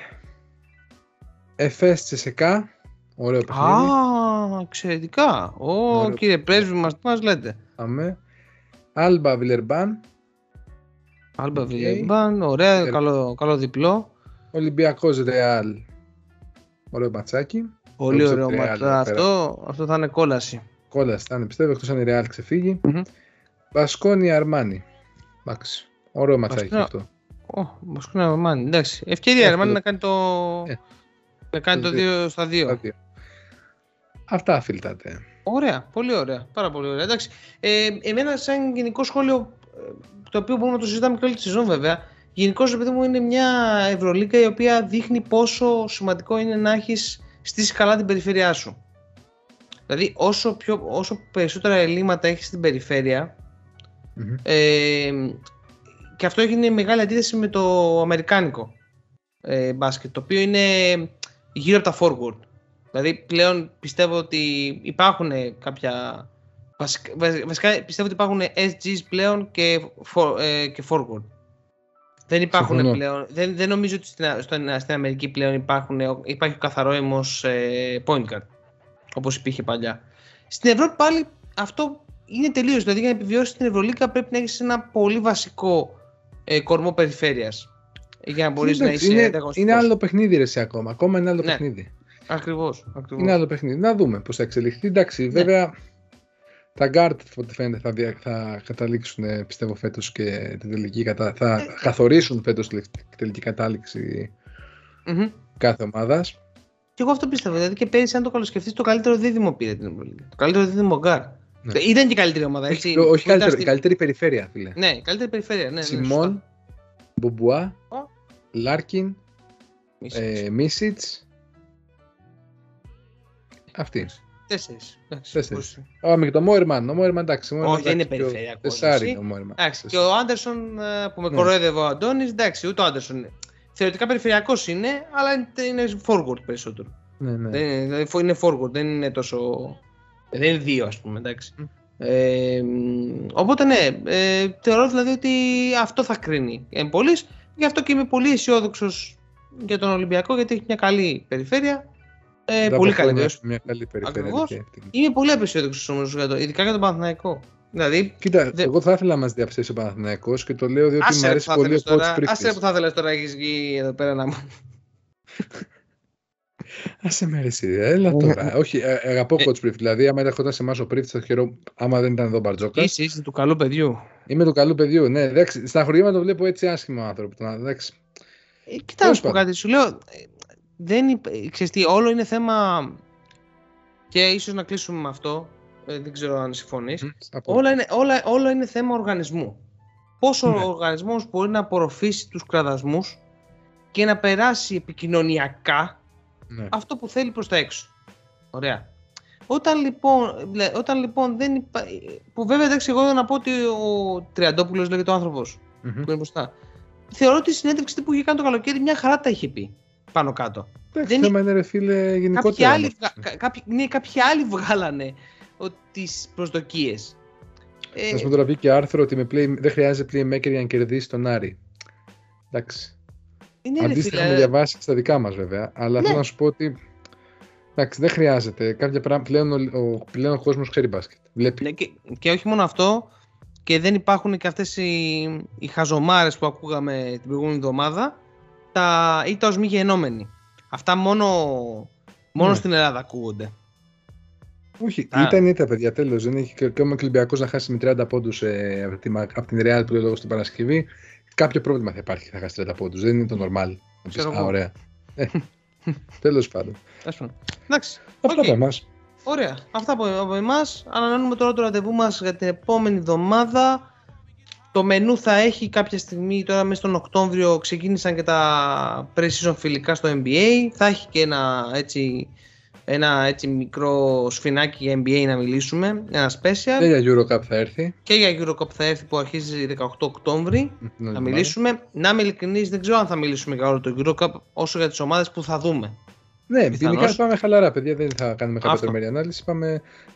Εφές Τσεσεκά, ωραίο παιχνίδι. Α, εξαιρετικά. Ω, Ωραίο. κύριε πρέσβη μας, τι μας λέτε. Πάμε. Άλμπα Βιλερμπάν, Άλμπα Οκ. Βιλερμπάν, ωραία, Ε, καλό, καλό διπλό. Ολυμπιακός Ρεάλ, ωραίο ματσάκι. Πολύ νομίζω ωραίο ότι Ρεάλ ματς. εδώ πέρα. Αυτό, αυτό θα είναι κόλαση. Κόλαση θα είναι πιστεύω, εκτός αν η Ρεάλ ξεφύγει. Μμμ. Βασκόνια Αρμάνι. Εντάξει. Ωραίο ματσάκι Βασκόνια- αυτό. Ω, Μασκούνα Μάνι, εντάξει. Ευκαιρία, ρε, Εύκολο. Μάνι, να κάνει το, Ε, να κάνει το το δύο. 2 στα 2. Τα δύο. Αυτά φιλτάτε. Ωραία, πολύ ωραία. Πάρα πολύ ωραία. Εντάξει. Ε, εμένα, σαν γενικό σχόλιο, ε, το οποίο μπορούμε να το συζητάμε και όλη τη σεζόν βέβαια, γενικώς επειδή μου είναι μια Ευρωλίγκα η οποία δείχνει πόσο σημαντικό είναι να έχεις στήσει καλά την περιφέρειά σου. Δηλαδή, όσο, πιο, όσο περισσότερα ελλείμματα έχεις στην περιφέρεια, Μμμ. ε, και αυτό έγινε μεγάλη αντίθεση με το αμερικάνικο ε, μπάσκετ, το οποίο είναι γύρω από τα forward. Δηλαδή, πλέον πιστεύω ότι υπάρχουν κάποια... Βασικά, βασικά πιστεύω ότι υπάρχουν SGs πλέον και, for, ε, και forward. Δεν υπάρχουν Συμφωνώ. πλέον. Δεν, δεν νομίζω ότι στην, στον- στην Αμερική πλέον υπάρχουν, υπάρχει ο καθαρό αίμος ε, point guard. Όπως υπήρχε παλιά. Στην Ευρώπη πάλι αυτό είναι τελείως. Δηλαδή για να επιβιώσεις την Ευρωλίκα πρέπει να έχεις ένα πολύ βασικό ε, κορμό περιφέρειας. Για να μπορείς να Εντάξει, είσαι είναι, ανταγωνιστικός. είναι άλλο παιχνίδι ρε εσύ ακόμα. Ακόμα είναι άλλο Ναι. παιχνίδι. Ακριβώς, ακριβώς. Είναι άλλο παιχνίδι. Να δούμε πώς θα εξελιχθεί. Εντάξει, Ναι. βέβαια τα guard ό,τι φαίνεται θα, δια- θα καταλήξουν ε, πιστεύω φέτος και την τελική κατα... θα Ε, καθορίσουν φέτος τη τελική κατάληξη Μμμ. κάθε ομάδας. Και εγώ αυτό πιστεύω. Δηλαδή και πέρυσι, αν το καλοσκεφτείς, το καλύτερο δίδυμο πήρε την Ευρωλίγα. Το καλύτερο δίδυμο γκάρ. Ναι. Ήταν και η καλύτερη ομάδα, έτσι. Όχι, Που όχι ήταν καλύτερη, στη- η καλύτερη περιφέρεια, φίλε. Ναι, η καλύτερη περιφέρεια. Ναι, ναι, Σιμόν, σωστά. Μπομπουά, Ω. Λάρκιν, Μισή. ε, Μίσιτς. Αυτής. Τέσσερις. Εντάξει, Τέσσερις. πώς- Α, με το Μόερμαν. Ο Μόερμαν εντάξει. ο Μόερμαν, Όχι, δεν είναι εντάξει, πιο- περιφερειακός, Τεσσάρι εσύ. είναι ο Μόερμαν. Εντάξει, και ο Άντερσον ε, που με Ναι. κοροϊδεύε ο Αντώνης, εντάξει, ούτε ο Άντερσον είναι. Θεωρητικά περιφερειακός είναι, αλλά είναι- είναι forward περισσότερο. Ναι, ναι. Δεν είναι, δηλαδή, φο- είναι forward, δεν είναι τόσο. Δεν είναι δύο, ας πούμε, εντάξει. Μμ. Ε, μ, οπότε ναι, ε, θεωρώ δηλαδή ότι αυτό θα κρίνει εν πολλής. Γι' αυτό και είμαι πολύ αισιόδοξος για τον Ολυμπιακό, γιατί έχει μια καλή περιφέρεια. Ε, Μετά πολύ από καλή χρόνια βέβαια. Μια καλή περιφέρεια. Ακριβώς. και αυτή. Είμαι πολύ απεσιόδοξο όμως, ειδικά για τον Παναθηναϊκό. Δηλαδή, Κοίτα, Δε- εγώ θα ήθελα να μας διαψεύσει ο Παναθηναϊκός και το λέω διότι άσε μου ρε που αρέσει θα πολύ ο ήθελες coach τώρα, άσε ρε Πρίκτης. που θα ήθελες τώρα να έχεις βγει εδώ πέρα να μου... [laughs] Άσε με ρε εσύ, έλα τώρα. Όχι, ε, αγαπώ Ε. coach Πρίκτης. Δηλαδή, άμα ερχόταν σε εμάς ο Πρίκτης, θα χαιρό, άμα δεν ήταν εδώ ο Μπαρτζόκας. Είσαι, είσαι του καλού παιδιού. Είμαι του καλού παιδιού. Ναι, εντάξει, στα χωριά το βλέπω έτσι άσχημο άνθρωπο. τον- Εντάξει. Ε, κοίτα να Τέλος σου πω πάντων. κάτι, σου λέω, ε, δεν, υπ- ε, ξέρεις τι, όλο είναι θέμα και ίσως να κλείσουμε με αυτό, ε, δεν ξέρω αν συμφωνείς, Μμ, στα πω. όλα είναι, όλα, όλα είναι θέμα οργανισμού. Πόσο Ναι. ο οργανισμός μπορεί να απορροφήσει τους κραδασμούς και να περάσει επικοινωνιακά Ναι. αυτό που θέλει προς τα έξω. Ωραία. Όταν λοιπόν, λέ- όταν λοιπόν δεν υπά... που βέβαια εντάξει εγώ να πω ότι ο Τριαντόπουλος λέγεται ο άνθρωπος Μμμ. που είναι μπροστά. Θεωρώ ότι η συνέντευξη που είχε κάνει το καλοκαίρι μια χαρά τα είχε πει πάνω κάτω. Εντάξει, δεν θέμα είναι ρε φίλε Κάποιοι γενικότερα. άλλοι, όμως. βγα- κα- κάποιοι, ναι, κάποιοι άλλοι βγάλανε τις προσδοκίες. Ε, Να σου πω τώρα βγήκε άρθρο ότι με play, δεν χρειάζεται playmaker για να κερδίσει τον Άρη. Εντάξει. είναι ρε Αντίστοιχα φίλε, με διαβάσεις και στα δικά μας βέβαια. Αλλά Ναι. θέλω να σου πω ότι. Εντάξει, δεν χρειάζεται. Κάποια πράγματα πλέον ο, ο, πλέον ο κόσμος ξέρει μπάσκετ. Βλέπει. ναι, και, και όχι μόνο αυτό, και δεν υπάρχουν και αυτές οι, οι χαζομάρες που ακούγαμε την προηγούμενη εβδομάδα, τα ήττα ως μη γενόμενοι. Αυτά μόνο, μόνο Ναι. στην Ελλάδα ακούγονται. Όχι, Α. ήταν ήττα, παιδιά. Τέλος. Δεν έχει και ακόμα και ο Ολυμπιακός να χάσει με 30 πόντους ε, από, τη, Μα- από την Ρεάλ που λέει λόγω στην Παρασκευή. Κάποιο πρόβλημα θα υπάρχει θα χάσει 30 πόντους. Δεν είναι το normal. Να πεις, Ξέρω Α, εγώ. ωραία. [laughs] Ε, Τέλος πάντων. Ας πούμε. Εντάξει. Αυτά οκ. από εμάς. Ωραία. Αυτά από, από εμάς. Ανανεώνουμε τώρα το ραντεβού μας για την επόμενη εβδομάδα. Το μενού θα έχει κάποια στιγμή, τώρα μέσα στον Οκτώβριο ξεκίνησαν και τα pre-season φιλικά στο NBA. Θα έχει και ένα έτσι, ένα έτσι μικρό σφινάκι για NBA να μιλήσουμε, ένα special. Και για Eurocup θα έρθει. Και για Eurocup θα έρθει που αρχίζει 18 Οκτώβρη. την άλλη Θα εβδομάδα. μιλήσουμε. Να είμαι ειλικρινής, δεν ξέρω αν θα μιλήσουμε για όλο το Eurocup όσο για τις ομάδες που θα δούμε. Ναι, Πιθανώς. γενικά πάμε χαλαρά, παιδιά. Δεν θα κάνουμε κάποια Αυτό. τρομερή ανάλυση. Πάμε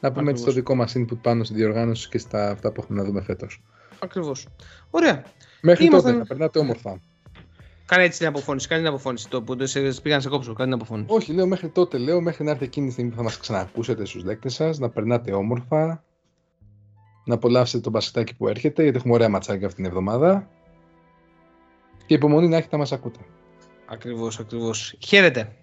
να πούμε έτσι Ακριβώς. το δικό μας input πάνω στη διοργάνωση και στα αυτά που έχουμε να δούμε φέτος. Ακριβώς. Ωραία. Μέχρι Ήμασταν- τότε να περνάτε όμορφα. Κάνε έτσι την αποφώνηση. Κάνε την αποφώνηση. Το που σε πήγα να σε κόψω. Κάνε την αποφώνηση. Όχι, λέω μέχρι τότε, λέω μέχρι να έρθει εκείνη τη στιγμή που θα μας ξανακούσετε στους δέκτες σας, να περνάτε όμορφα, να απολαύσετε το μπασκετάκι που έρχεται, γιατί έχουμε ωραία ματσάκια αυτήν την εβδομάδα. Και υπομονή να έχετε να μας ακούτε. Ακριβώς, ακριβώς. Χαίρετε.